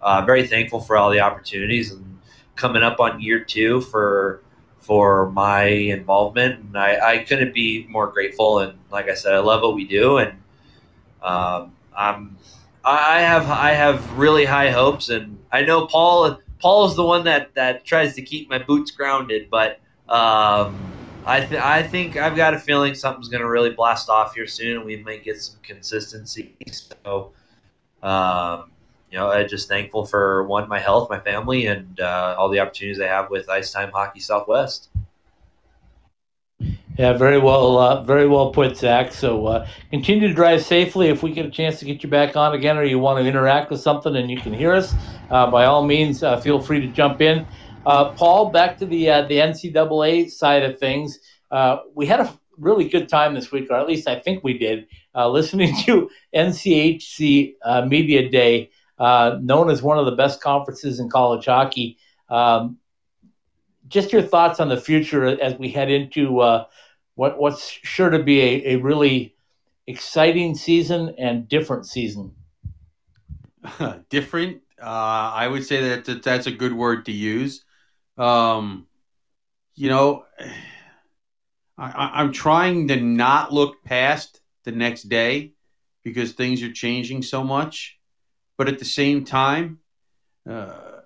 Uh, very thankful for all the opportunities and coming up on year two for for my involvement. And I, I couldn't be more grateful. And like I said, I love what we do. And um, I'm I have I have really high hopes. And I know Paul Paul is the one that that tries to keep my boots grounded, but um, I th- I think I've got a feeling something's going to really blast off here soon, and we might get some consistency. So, um, you know, I'm just thankful for one, my health, my family, and uh, all the opportunities I have with Ice Time Hockey Southwest. Yeah, very well, uh, very well put, Zach. So uh, continue to drive safely. If we get a chance to get you back on again, or you want to interact with something and you can hear us, uh, by all means, uh, feel free to jump in. Uh, Paul, back to the uh, the NCAA side of things. we had a really good time this week, or at least I think we did, listening to NCHC Media Day, known as one of the best conferences in college hockey. Um, just your thoughts on the future as we head into what what's sure to be a, a really exciting season and different season. different. Uh, I would say that, that that's a good word to use. Um, you know, I, I'm trying to not look past the next day because things are changing so much. But at the same time, uh,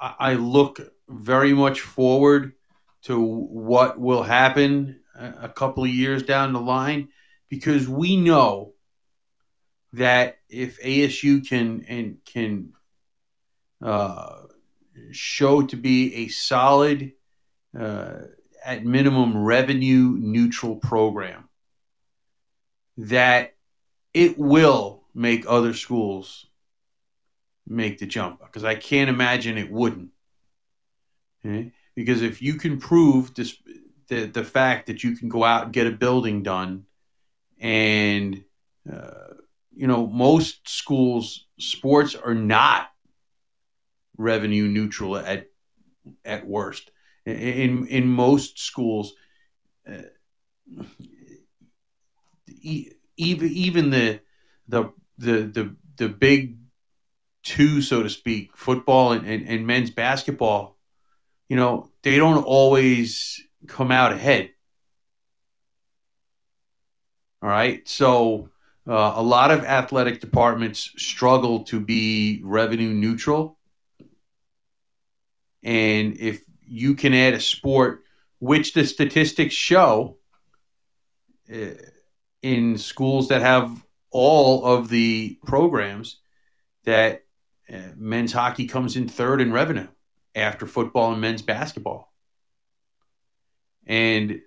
I, I look very much forward to what will happen a couple of years down the line because we know that if ASU can and can uh, show to be a solid, uh, at minimum revenue neutral program, that it will make other schools make the jump because I can't imagine it wouldn't. Okay? because if you can prove this, the the fact that you can go out and get a building done, and uh, you know most schools sports are not revenue neutral at at worst. In in most schools, uh, even even the the the the the big two, so to speak, football and, and, and men's basketball, you know, they don't always come out ahead. All right. So uh, a lot of athletic departments struggle to be revenue neutral. And if you can add a sport, which the statistics show uh, in schools that have all of the programs, that uh, men's hockey comes in third in revenue after football and men's basketball. And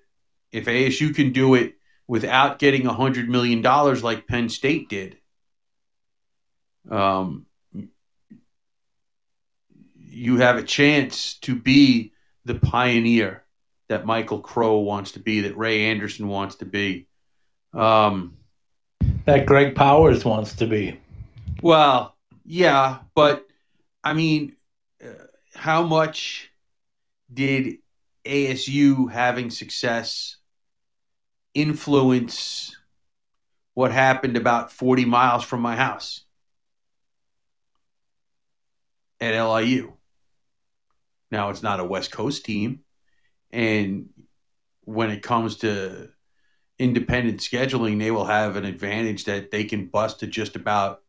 if ASU can do it without getting $100 million like Penn State did, um, you have a chance to be the pioneer that Michael Crow wants to be, that Ray Anderson wants to be. Um, that Greg Powers wants to be. Well, yeah, but I mean, uh, how much did ASU having success influence what happened about 40 miles from my house at LIU? Now, it's not a West Coast team. And when it comes to independent scheduling, they will have an advantage that they can bust to just about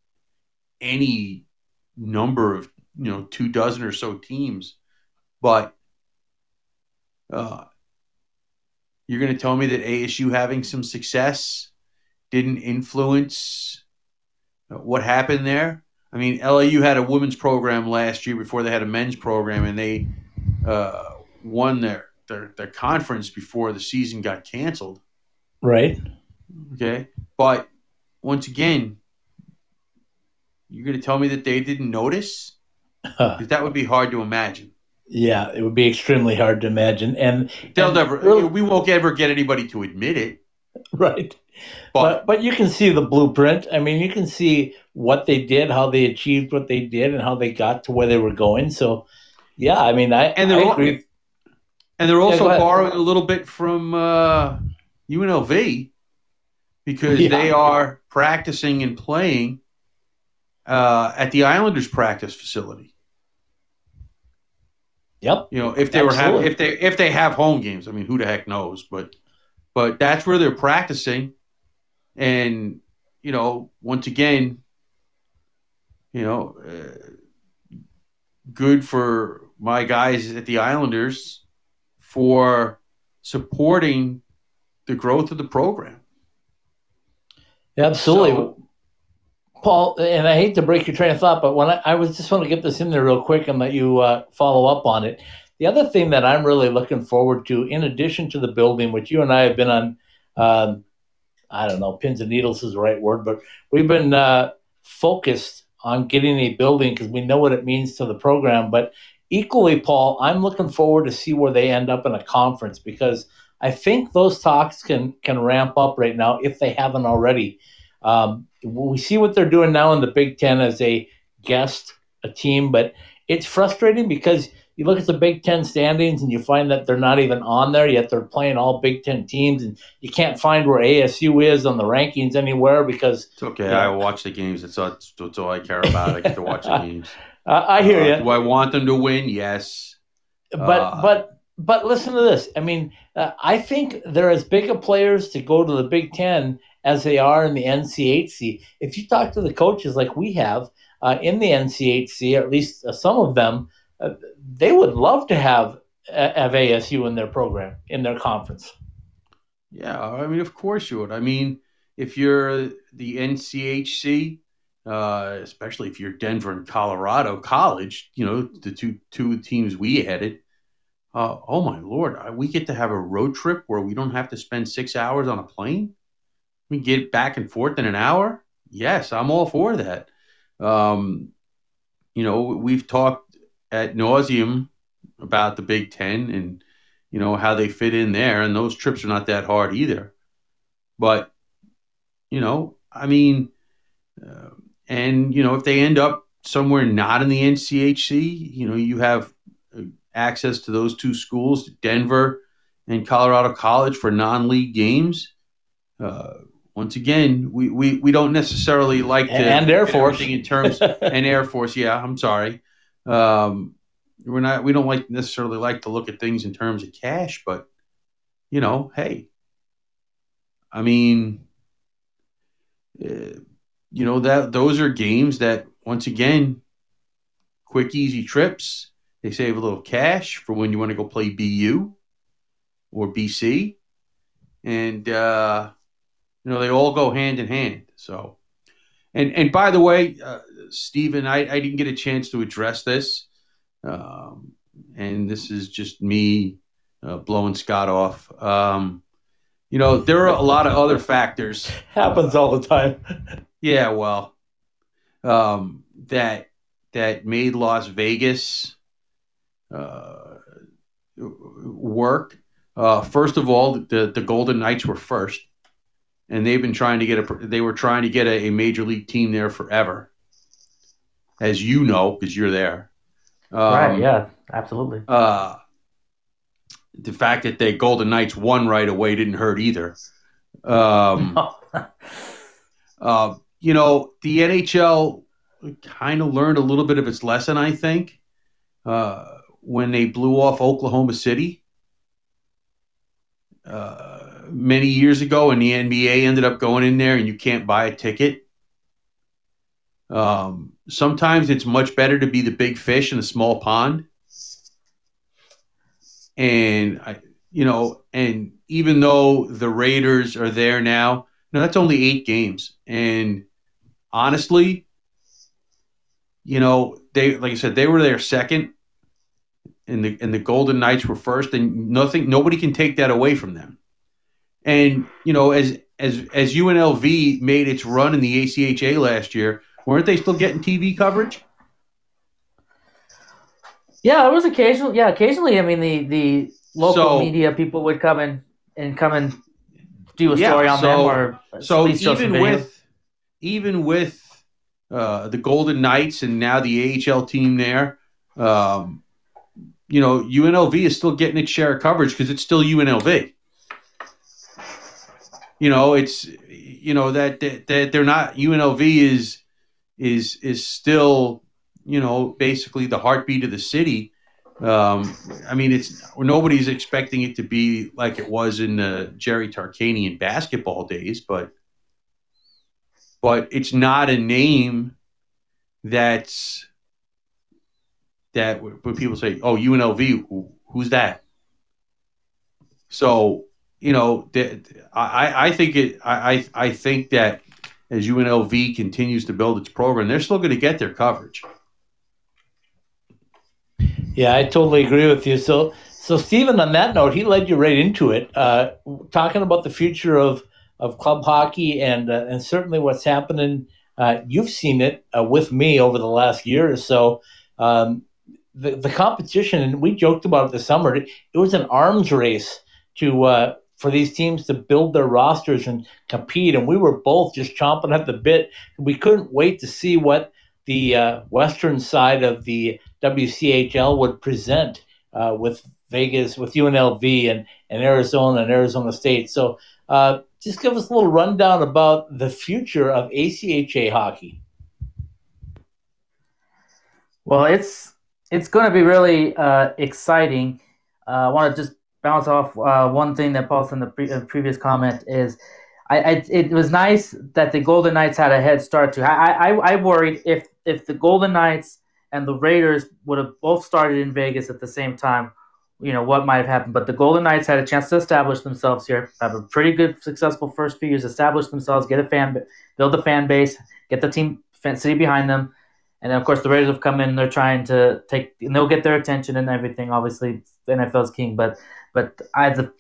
any number of you know two dozen or so teams, but uh, you're going to tell me that ASU having some success didn't influence what happened there. I mean, LIU had a women's program last year before they had a men's program, and they uh, won their, their their conference before the season got canceled. Right. Okay, but once again, you're going to tell me that they didn't notice? Because that would be hard to imagine. Yeah, it would be extremely hard to imagine, and they'll and never. really- we won't ever get anybody to admit it. right. But But but you can see the blueprint. I mean, you can see what they did, how they achieved what they did, and how they got to where they were going. So, yeah, I mean, I And they're all- agree. and they're also ahead. borrowing a little bit from uh, UNLV because Yeah. they are practicing and playing uh, at the Islanders practice facility. Yep. You know, if they were having, if they if they have home games, I mean, who the heck knows? But but that's where they're practicing, and you know, once again, you know, uh, good for my guys at the Islanders for supporting the growth of the program. Absolutely. So- Paul, and I hate to break your train of thought, but when I, I was just want to get this in there real quick and let you uh, follow up on it. The other thing that I'm really looking forward to, in addition to the building, which you and I have been on, um, I don't know, pins and needles is the right word, but we've been uh, focused on getting a building because we know what it means to the program. But equally, Paul, I'm looking forward to see where they end up in a conference because I think those talks can can ramp up right now if they haven't already. Um, we see what they're doing now in the Big Ten as a guest, a team, but it's frustrating because you look at the Big Ten standings and you find that they're not even on there yet. They're playing all Big Ten teams, and you can't find where ASU is on the rankings anywhere because It's okay. Yeah. I watch the games. That's all, that's all I care about. I get to watch the games. uh, I hear Uh, you. Do I want them to win? Yes. but Uh, but but listen to this. I mean, uh, I think they're as big of players to go to the Big Ten as they are in the NCHC. If you talk to the coaches like we have uh, in the NCHC, at least uh, some of them, uh, they would love to have uh, have ASU in their program in their conference. Yeah, I mean, of course you would. I mean, if you're the NCHC, uh, especially if you're Denver and Colorado College, you know, the two two teams we headed. Uh, oh my lord, we get to have a road trip where we don't have to spend six hours on a plane. We get back and forth in an hour. Yes, I'm all for that. Um, you know, we've talked at nauseum about the Big Ten and you know how they fit in there, and those trips are not that hard either. But you know, I mean, uh, and you know, if they end up somewhere not in the NCHC, you know, you have uh, access to those two schools, Denver and Colorado College, for non-league games. Uh, once again, we, we, we don't necessarily like to And Air Force. in terms and Air Force. Yeah, I'm sorry. Um, we're not. We don't like necessarily like to look at things in terms of cash, but you know, hey, I mean, uh, you know that those are games that once again, quick, easy trips. They save a little cash for when you want to go play BU or BC, and uh, you know they all go hand in hand. So, and and by the way, uh, Stephen, I, I didn't get a chance to address this, um, and this is just me uh, blowing Scott off. Um, you know, there are a lot of other factors. Happens all the time. Yeah, well, um, that that made Las Vegas uh, work. Uh, first of all, the the Golden Knights were first, and they've been trying to get a. They were trying to get a, a major league team there forever, as you know because you're there. Um, right? Yeah, absolutely. Uh, the fact that the Golden Knights won right away didn't hurt either. Um, uh, you know, the NHL kind of learned a little bit of its lesson, I think, uh, when they blew off Oklahoma City uh, many years ago, and the NBA ended up going in there and you can't buy a ticket. Um, sometimes it's much better to be the big fish in a small pond. And I, you know, and even though the Raiders are there now, no, that's only eight games. And honestly, you know, they like I said, they were there second, and the and the Golden Knights were first, and nothing, nobody can take that away from them. And you know, as as as UNLV made its run in the ACHA last year, weren't they still getting TV coverage? Yeah, it was occasional. Yeah, occasionally. I mean, the the local So- media people would come in and come and do a Yeah, story on so- them or So at least show some even with even with uh, the Golden Knights and now the AHL team there, um, you know, UNLV is still getting its share of coverage because it's still UNLV. You know, it's you know that, that they're not UNLV is is is still you know basically the heartbeat of the city. Um, I mean, it's nobody's expecting it to be like it was in the Jerry Tarkanian basketball days, but but it's not a name that's that when people say, "Oh, UNLV, who, who's that?" So you know, I I think it I I think that as UNLV continues to build its program, they're still going to get their coverage. Yeah, I totally agree with you. So, so Stephen, on that note, he led you right into it, uh, talking about the future of of club hockey and uh, and certainly what's happening. Uh, you've seen it uh, with me over the last year or so. Um, the the competition, and we joked about it this summer. It, it was an arms race to uh, for these teams to build their rosters and compete, and we were both just chomping at the bit. We couldn't wait to see what the uh, western side of the WCHL would present uh, with Vegas, with UNLV and, and Arizona and Arizona State. So uh, just give us a little rundown about the future of ACHA hockey. Well, it's it's going to be really uh, exciting. Uh, I want to just bounce off uh, one thing that Paul said in the pre- uh, previous comment is. I, I, it was nice that the Golden Knights had a head start too. I, I, I worried if if the Golden Knights and the Raiders would have both started in Vegas at the same time, you know what might have happened. But the Golden Knights had a chance to establish themselves here, have a pretty good, successful first few years, establish themselves, get a fan, build a fan base, get the team city behind them, and then of course the Raiders have come in. They're trying to take, and they'll get their attention and everything. Obviously, the NFL's king, but but I the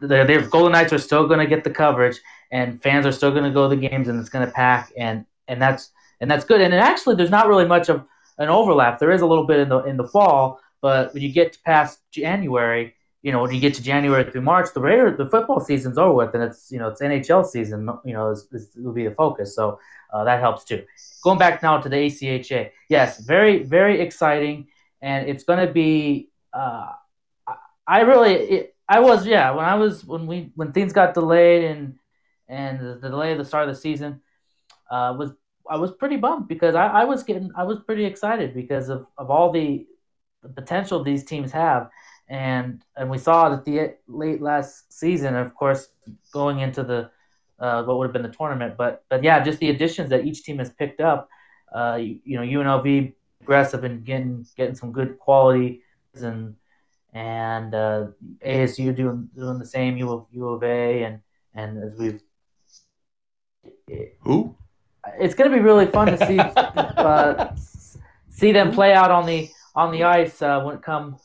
the, the Golden Knights are still going to get the coverage, and fans are still going to go to the games, and it's going to pack, and and that's and that's good. And actually, there's not really much of an overlap. There is a little bit in the in the fall, But when you get past January, you know, when you get to January through March, the Raider, the football season's over with, and it's you know it's NHL season. You know, is, is, will be the focus, so uh, that helps too. Going back now to the ACHA, yes, very very exciting, and it's going to be. Uh, I really, it, I was yeah when I was when we when things got delayed and and the, the delay of the start of the season uh, was I was pretty bummed because I, I was getting I was pretty excited because of, of all the, the potential these teams have. And and we saw it at the late last season of course going into the uh, what would have been the tournament. But but yeah just the additions that each team has picked up uh, you, you know UNLV aggressive and getting getting some good quality and and uh, ASU doing doing the same U of U of A and and as we've who it's going to be really fun to see uh, see them play out on the on the ice uh, when it come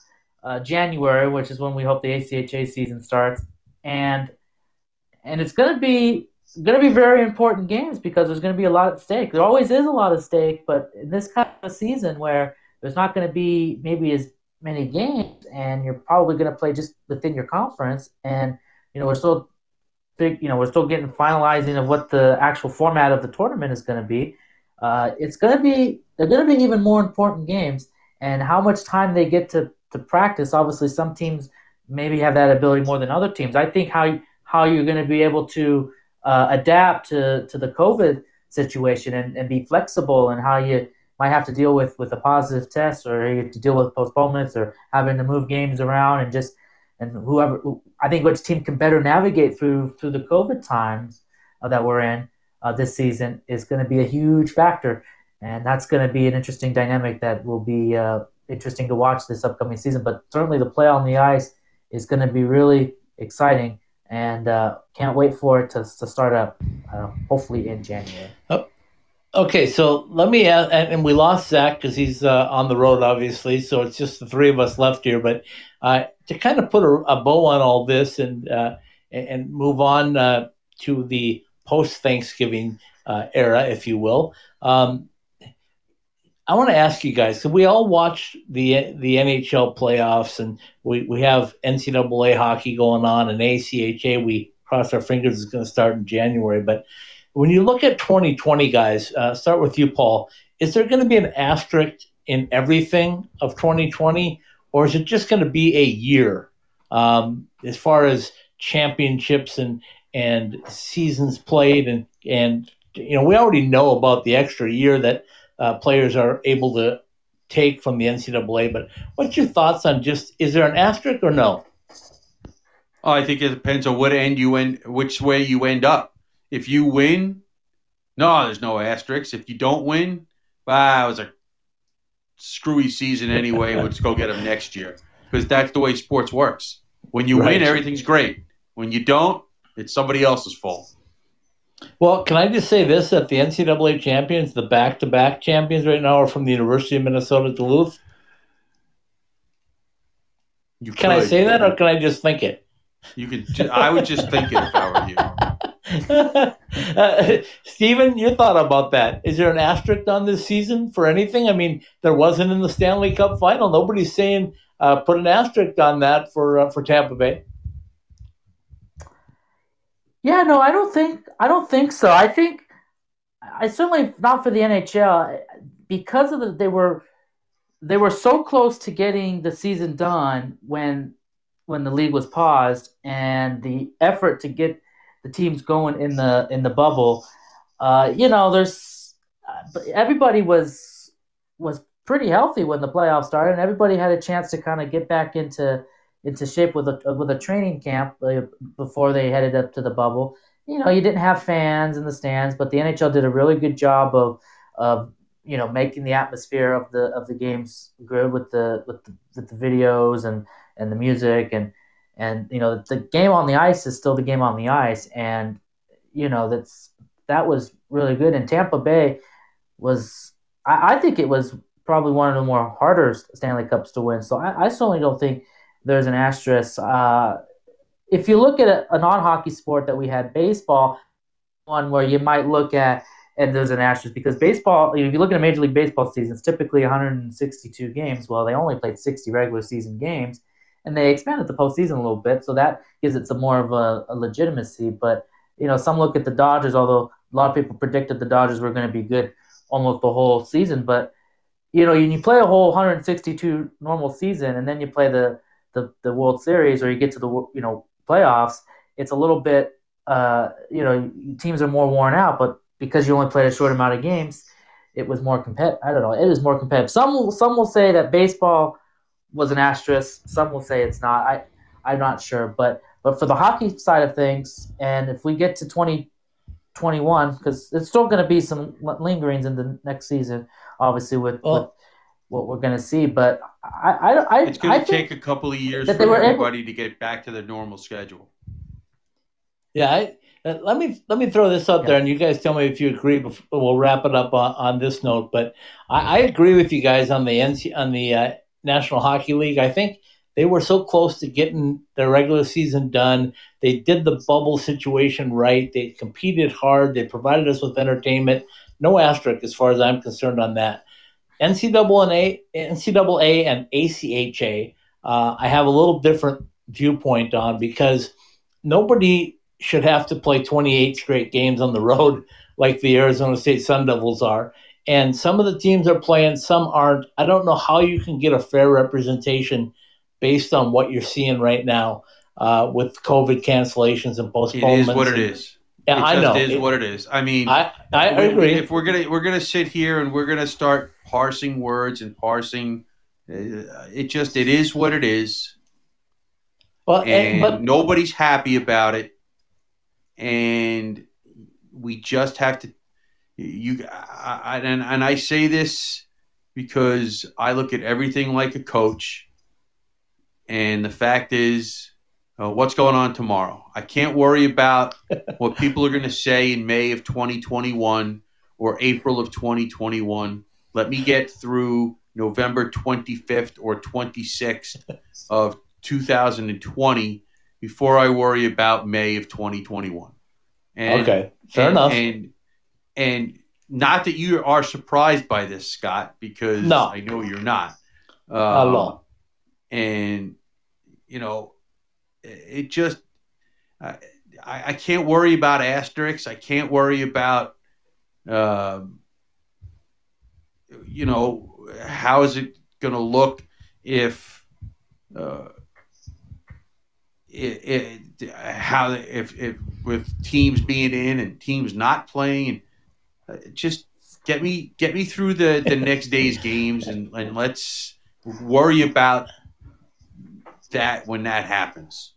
uh, January, which is when we hope the ACHA season starts, and and it's going to be going to be very important games because there's going to be a lot at stake. There always is a lot at stake, but in this kind of season where there's not going to be maybe as many games, and you're probably going to play just within your conference, and you know we're still big, you know, we're still getting finalizing of what the actual format of the tournament is going to be. Uh, it's going to be they're going to be even more important games, and how much time they get to to practice. Obviously, some teams maybe have that ability more than other teams. I think how how you're going to be able to uh, adapt to to the COVID situation and, and be flexible, and how you might have to deal with with a positive test, or you to deal with postponements, or having to move games around, and just and whoever I think which team can better navigate through through the COVID times uh, that we're in uh, this season is going to be a huge factor, and that's going to be an interesting dynamic that will be uh, interesting to watch this upcoming season. But certainly the play on the ice is going to be really exciting, and uh, can't wait for it to, to start up, uh, hopefully in January. Oh. Okay, so let me ask, and we lost Zach because he's uh, on the road, obviously. So it's just the three of us left here. But uh, to kind of put a, a, bow on all this and uh, and move on uh, to the post Thanksgiving uh, era, if you will, um, I want to ask you guys. So we all watch the the NHL playoffs, and we, we have NCAA hockey going on, and ACHA. We cross our fingers is going to start in January, but when you look at 2020, guys, uh, start with you, Paul. Is there going to be an asterisk in everything of 2020, or is it just going to be a year um, as far as championships and and seasons played and and you know we already know about the extra year that uh, players are able to take from the NCAA. But what's your thoughts on just is there an asterisk or no? Oh, I think it depends on what end you end, which way you end up. If you win, no, there's no asterisks. If you don't win, ah, it was a screwy season anyway. Let's go get them next year because that's the way sports works. When you right. win, everything's great. When you don't, it's somebody else's fault. Well, can I just say this: that the NCAA champions, the back-to-back champions right now, are from the University of Minnesota Duluth. You can could. I say that, or can I just think it? You could. I would just think it if I were you. uh, Steven, your thought about that? Is there an asterisk on this season for anything? I mean, there wasn't in the Stanley Cup final. Nobody's saying uh, put an asterisk on that for uh, for Tampa Bay. Yeah, no, I don't think I don't think so. I think I certainly not for the NHL because of the they were they were so close to getting the season done when when the league was paused and the effort to get the teams going in the in the bubble. Uh, you know, there's everybody was was pretty healthy when the playoffs started, and everybody had a chance to kind of get back into into shape with a with a training camp before they headed up to the bubble. You know, you didn't have fans in the stands, but the NHL did a really good job of of you know making the atmosphere of the of the games good with the with the, with the videos and and the music and and you know the game on the ice is still the game on the ice, and you know that's that was really good. And Tampa Bay was, I, I think it was probably one of the more harder Stanley Cups to win. So I, I certainly don't think there's an asterisk. Uh, if you look at a, a non-hockey sport that we had, baseball, one where you might look at and there's an asterisk because baseball. If you look at a Major League Baseball season, it's typically 162 games. Well, they only played 60 regular season games, and they expanded the postseason a little bit, so that gives it some more of a, a legitimacy. But you know, some look at the Dodgers, although a lot of people predicted the Dodgers were going to be good almost the whole season, but you know, you play a whole 162 normal season, and then you play the, the the World Series, or you get to the you know playoffs. It's a little bit, uh, you know, teams are more worn out, but because you only played a short amount of games, it was more competitive. I don't know. It is more competitive. Some will, some will say that baseball was an asterisk. Some will say it's not. I I'm not sure, but but for the hockey side of things, and if we get to 2021, because it's still going to be some lingerings in the next season obviously with, well, with what we're going to see. But I, I, I it's going to take a couple of years for everybody able... to get back to their normal schedule. Yeah, I, uh, let me let me throw this out yeah. there, and you guys tell me if you agree. Before, we'll wrap it up on, on this note. But I, I, agree with you guys on the NC, on the uh, National Hockey League. I think they were so close to getting their regular season done. They did the bubble situation right. They competed hard. They provided us with entertainment no asterisk as far as I'm concerned on that. NCAA, NCAA and ACHA, uh, I have a little different viewpoint on because nobody should have to play 28 straight games on the road like the Arizona State Sun Devils are. And some of the teams are playing, some aren't. I don't know how you can get a fair representation based on what you're seeing right now uh, with COVID cancellations and postponements. It is what it is. Yeah, it I know. Is it, what it is. I mean, I, I agree. If we're gonna we're gonna sit here and we're gonna start parsing words and parsing, uh, it just it is what it is. Well, and, and but nobody's happy about it, and we just have to. You I, and and I say this because I look at everything like a coach, and the fact is uh, what's going on tomorrow. I can't worry about what people are going to say in May of 2021 or April of 2021. Let me get through November 25th or 26th of 2020 before I worry about May of 2021. And, okay, fair and, enough. And and not that you are surprised by this, Scott, because no. I know you're not. Um, and you know, it just I, I can't worry about asterisks. I can't worry about uh, you know how is it going to look if uh, it, it, how if, if with teams being in and teams not playing and uh, just get me get me through the the next day's games and, and let's worry about that when that happens.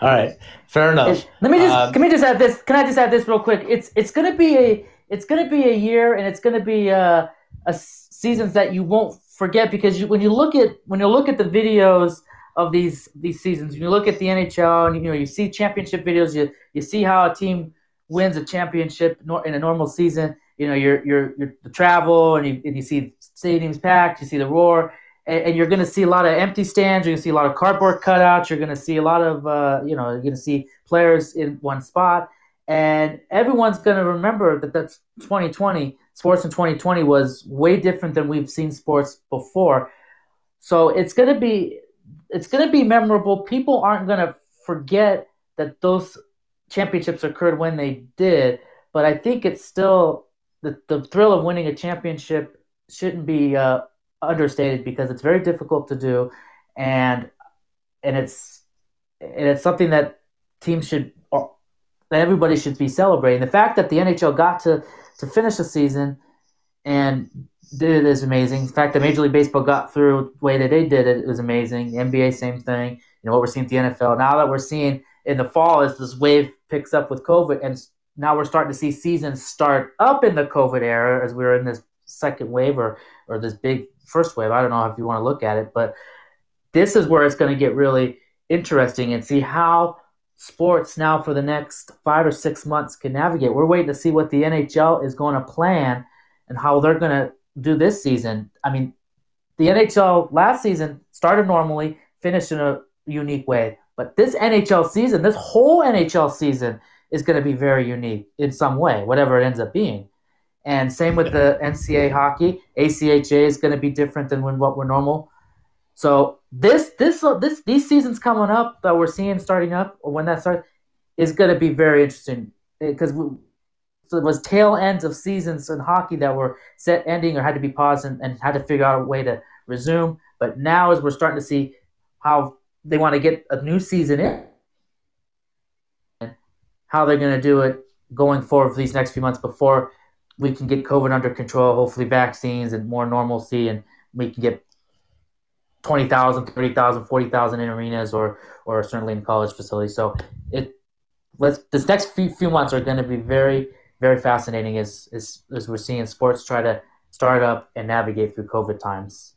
All right, fair enough. let me just um, can we just add this? Can I just add this real quick? It's it's gonna be a it's gonna be a year, and it's gonna be a, a seasons that you won't forget because you, when you look at when you look at the videos of these these seasons, when you look at the NHL, and you know you see championship videos, you you see how a team wins a championship in a normal season. You know, you're you're, you're the travel, and you, and you see stadiums packed, you see the roar and, and you're going to see a lot of empty stands. You're going to see a lot of cardboard cutouts. You're going to see a lot of, uh, you know, you're going to see players in one spot. And everyone's going to remember that that's 2020. Sports in 2020 was way different than we've seen sports before. So it's going to be it's going to be memorable. People aren't going to forget that those championships occurred when they did. But I think it's still the, the thrill of winning a championship shouldn't be uh, understated because it's very difficult to do, and and it's and it's something that teams should that everybody should be celebrating. The fact that the NHL got to to finish the season and did it is amazing. The fact that Major League Baseball got through the way that they did it was amazing. The NBA, same thing. You know what we're seeing at the NFL now that we're seeing in the fall as this wave picks up with COVID, and now we're starting to see seasons start up in the COVID era as we're in this second wave or or this big first wave. I don't know if you want to look at it, but this is where it's going to get really interesting and see how sports now for the next five or six months can navigate. We're waiting to see what the NHL is going to plan and how they're going to do this season. I mean, the NHL last season started normally, finished in a unique way. But this NHL season, this whole NHL season is going to be very unique in some way, whatever it ends up being. And same with the NCAA hockey. ACHA is going to be different than when what we're normal. So this this uh, this these seasons coming up that we're seeing starting up or when that starts is going to be very interesting eh, because so it was tail ends of seasons in hockey that were set ending or had to be paused and, and had to figure out a way to resume. But now as we're starting to see how they want to get a new season in, how they're going to do it going forward for these next few months before we can get COVID under control, hopefully vaccines and more normalcy, and we can get 20,000, 30,000, 40,000 in arenas or or certainly in college facilities. So it let's this next few, few months are going to be very very fascinating as, as as we're seeing sports try to start up and navigate through COVID times.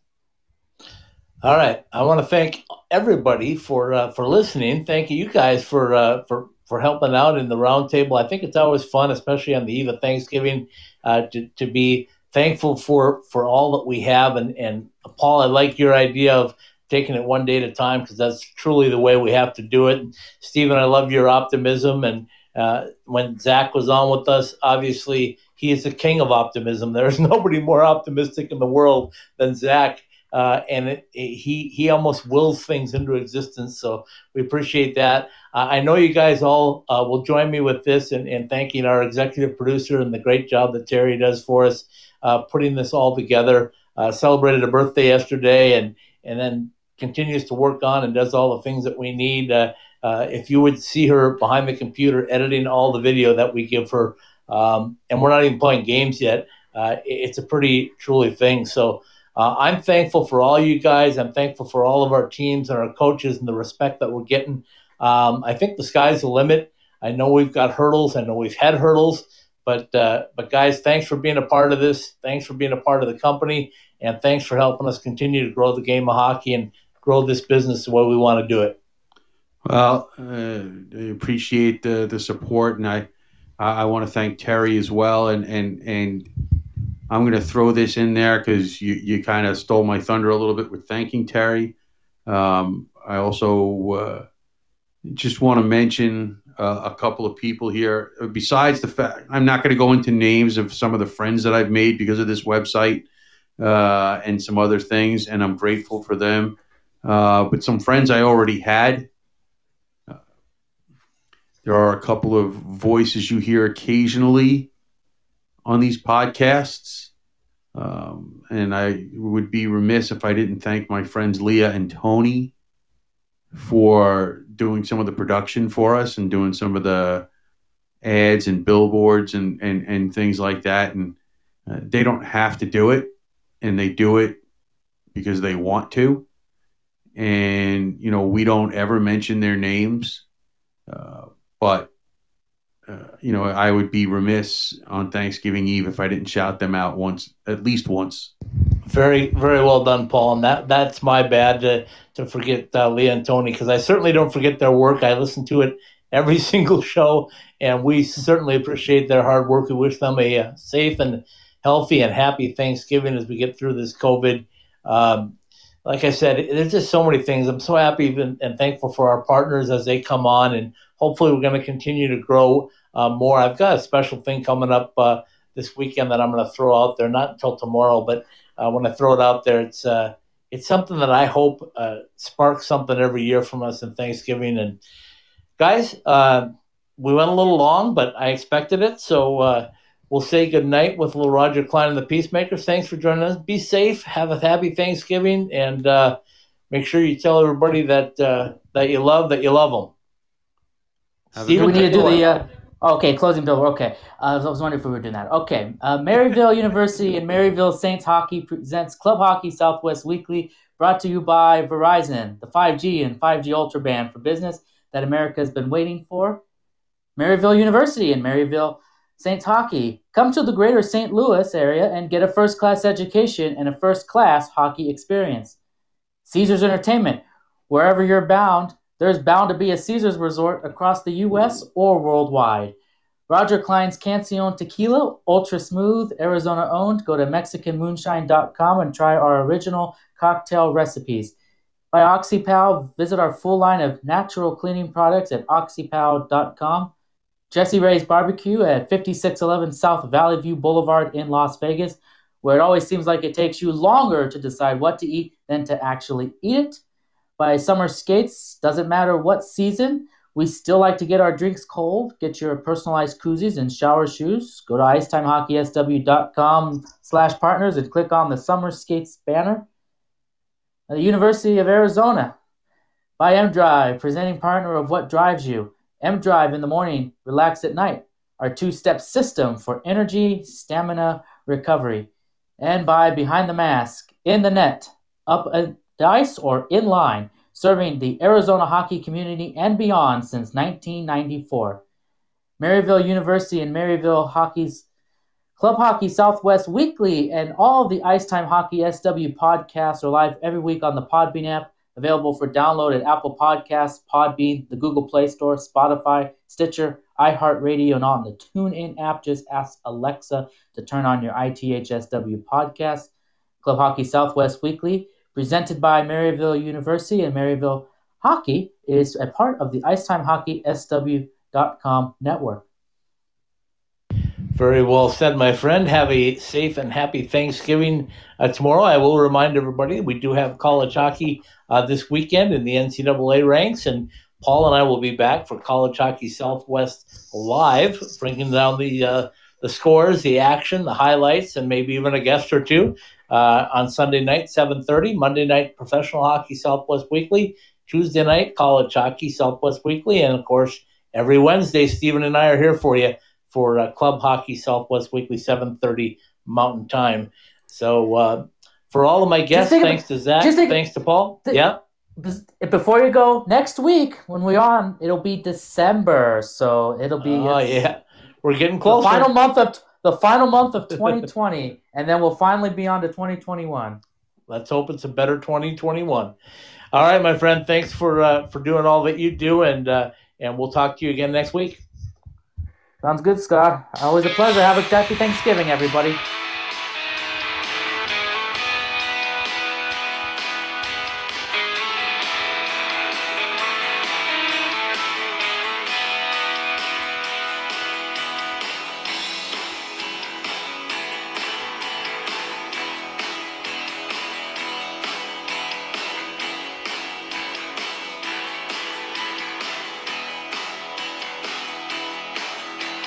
All right, I want to thank everybody for uh, for listening. Thank you you guys for uh, for for helping out in the roundtable. I think it's always fun, especially on the eve of Thanksgiving, uh, to to be thankful for for all that we have. And and Paul, I like your idea of taking it one day at a time because that's truly the way we have to do it. Stephen, I love your optimism. And uh, when Zach was on with us, obviously he is the king of optimism. There's nobody more optimistic in the world than Zach. Uh, and it, it, he he almost wills things into existence. So we appreciate that. Uh, I know you guys all uh, will join me with this and, and thanking our executive producer and the great job that Terry does for us uh, putting this all together. Uh, celebrated a birthday yesterday, and and then continues to work on and does all the things that we need. Uh, if you would see her behind the computer editing all the video that we give her, um, and we're not even playing games yet, it's a pretty truly thing. So. Uh, I'm thankful for all you guys. I'm thankful for all of our teams and our coaches and the respect that we're getting. Um, I think the sky's the limit. I know we've got hurdles. I know we've had hurdles, but uh, but guys, thanks for being a part of this. Thanks for being a part of the company, and thanks for helping us continue to grow the game of hockey and grow this business the way we want to do it. Well, uh, I appreciate the the support, and I I want to thank Terry as well, and and and I'm going to throw this in there because you, you kind of stole my thunder a little bit with thanking Terry. Um, I also uh, just want to mention uh, a couple of people here. Besides the fact, I'm not going to go into names of some of the friends that I've made because of this website uh, and some other things, and I'm grateful for them. Uh, but some friends I already had. There are a couple of voices you hear occasionally on these podcasts. Um, and I would be remiss if I didn't thank my friends Leah and Tony for doing some of the production for us and doing some of the ads and billboards and, and, and things like that. And uh, they don't have to do it, and they do it because they want to. And, you know, we don't ever mention their names, uh, but uh, you know, I would be remiss on Thanksgiving Eve if I didn't shout them out once, at least once. Very, very well done, Paul. And that that's my bad to to forget uh, Leah and Tony because I certainly don't forget their work. I listen to it every single show, and we certainly appreciate their hard work. We wish them a, a safe and healthy and happy Thanksgiving as we get through this COVID. Um, like I said, there's just so many things. I'm so happy and, and thankful for our partners as they come on and hopefully we're going to continue to grow uh, more. I've got a special thing coming up uh, this weekend that I'm going to throw out there, not until tomorrow, but uh, when I throw it out there, it's uh, it's something that I hope uh, sparks something every year from us in Thanksgiving. And guys, uh, we went a little long, but I expected it, so we'll say good night with little Roger Clyne and the Peacemakers. Thanks for joining us. Be safe. Have a happy Thanksgiving, and make sure you tell everybody that that you love that you love them. Steven, we need to do the. Uh, okay, closing bill. Okay, uh, I was wondering if we were doing that. Okay, uh, Maryville University and Maryville Saints Hockey presents Club Hockey Southwest Weekly, brought to you by Verizon, the 5G and 5G Ultra Band for business that America has been waiting for. Maryville University and Maryville Saints Hockey. Come to the greater St. Louis area and get a first class education and a first class hockey experience. Caesars Entertainment. Wherever you're bound, there's bound to be a Caesars resort across the U.S. or worldwide. Roger Clyne's Cancion Tequila, ultra smooth, Arizona owned. Go to MexicanMoonshine.com and try our original cocktail recipes. By OxyPow, visit our full line of natural cleaning products at OxyPow.com. Jessie Rae's Barbecue at 5611 South Valley View Boulevard in Las Vegas, where it always seems like it takes you longer to decide what to eat than to actually eat it. By Summer Skates, doesn't matter what season, we still like to get our drinks cold. Get your personalized koozies and shower shoes. Go to icetimehockeysw.com slash partners and click on the Summer Skates banner. The University of Arizona by M Drive, presenting partner of What Drives You. M Drive in the morning, relax at night. Our two step system for energy, stamina, recovery. And by Behind the Mask, in the net, up a dice or in line, serving the Arizona hockey community and beyond since 1994. Maryville University and Maryville Hockey's Club Hockey Southwest Weekly and all of the Ice Time Hockey SW podcasts are live every week on the Podbean app, available for download at Apple Podcasts, Podbean, the Google Play Store, Spotify, Stitcher, iHeartRadio, and on the TuneIn app. Just ask Alexa to turn on your ITHSW podcast. Club Hockey Southwest Weekly, presented by Maryville University and Maryville Hockey, is a part of the Icetime Hockey SW.com network. Very well said, my friend. Have a safe and happy Thanksgiving uh, tomorrow. I will remind everybody we do have college hockey uh, this weekend in the NCAA ranks, and Paul and I will be back for College Hockey Southwest Live, bringing down the uh, the scores, the action, the highlights, and maybe even a guest or two uh, on Sunday night, 7:30. Monday night, Professional Hockey Southwest Weekly. Tuesday night, College Hockey Southwest Weekly, and of course, every Wednesday, Stephen and I are here for you for uh, Club Hockey Southwest Weekly, 7:30 Mountain Time. So uh, for all of my guests, thanks to Zach, thanks to Paul. th- yeah. Before you go, next week when we're on, it'll be December, so it'll be Oh yeah, we're getting close. final month of the final month of 2020, and then we'll finally be on to 2021. Let's hope it's a better 2021. All right, my friend. Thanks for uh, for doing all that you do, and uh, and we'll talk to you again next week. Sounds good, Scott. Always a pleasure. Have a happy Thanksgiving, everybody.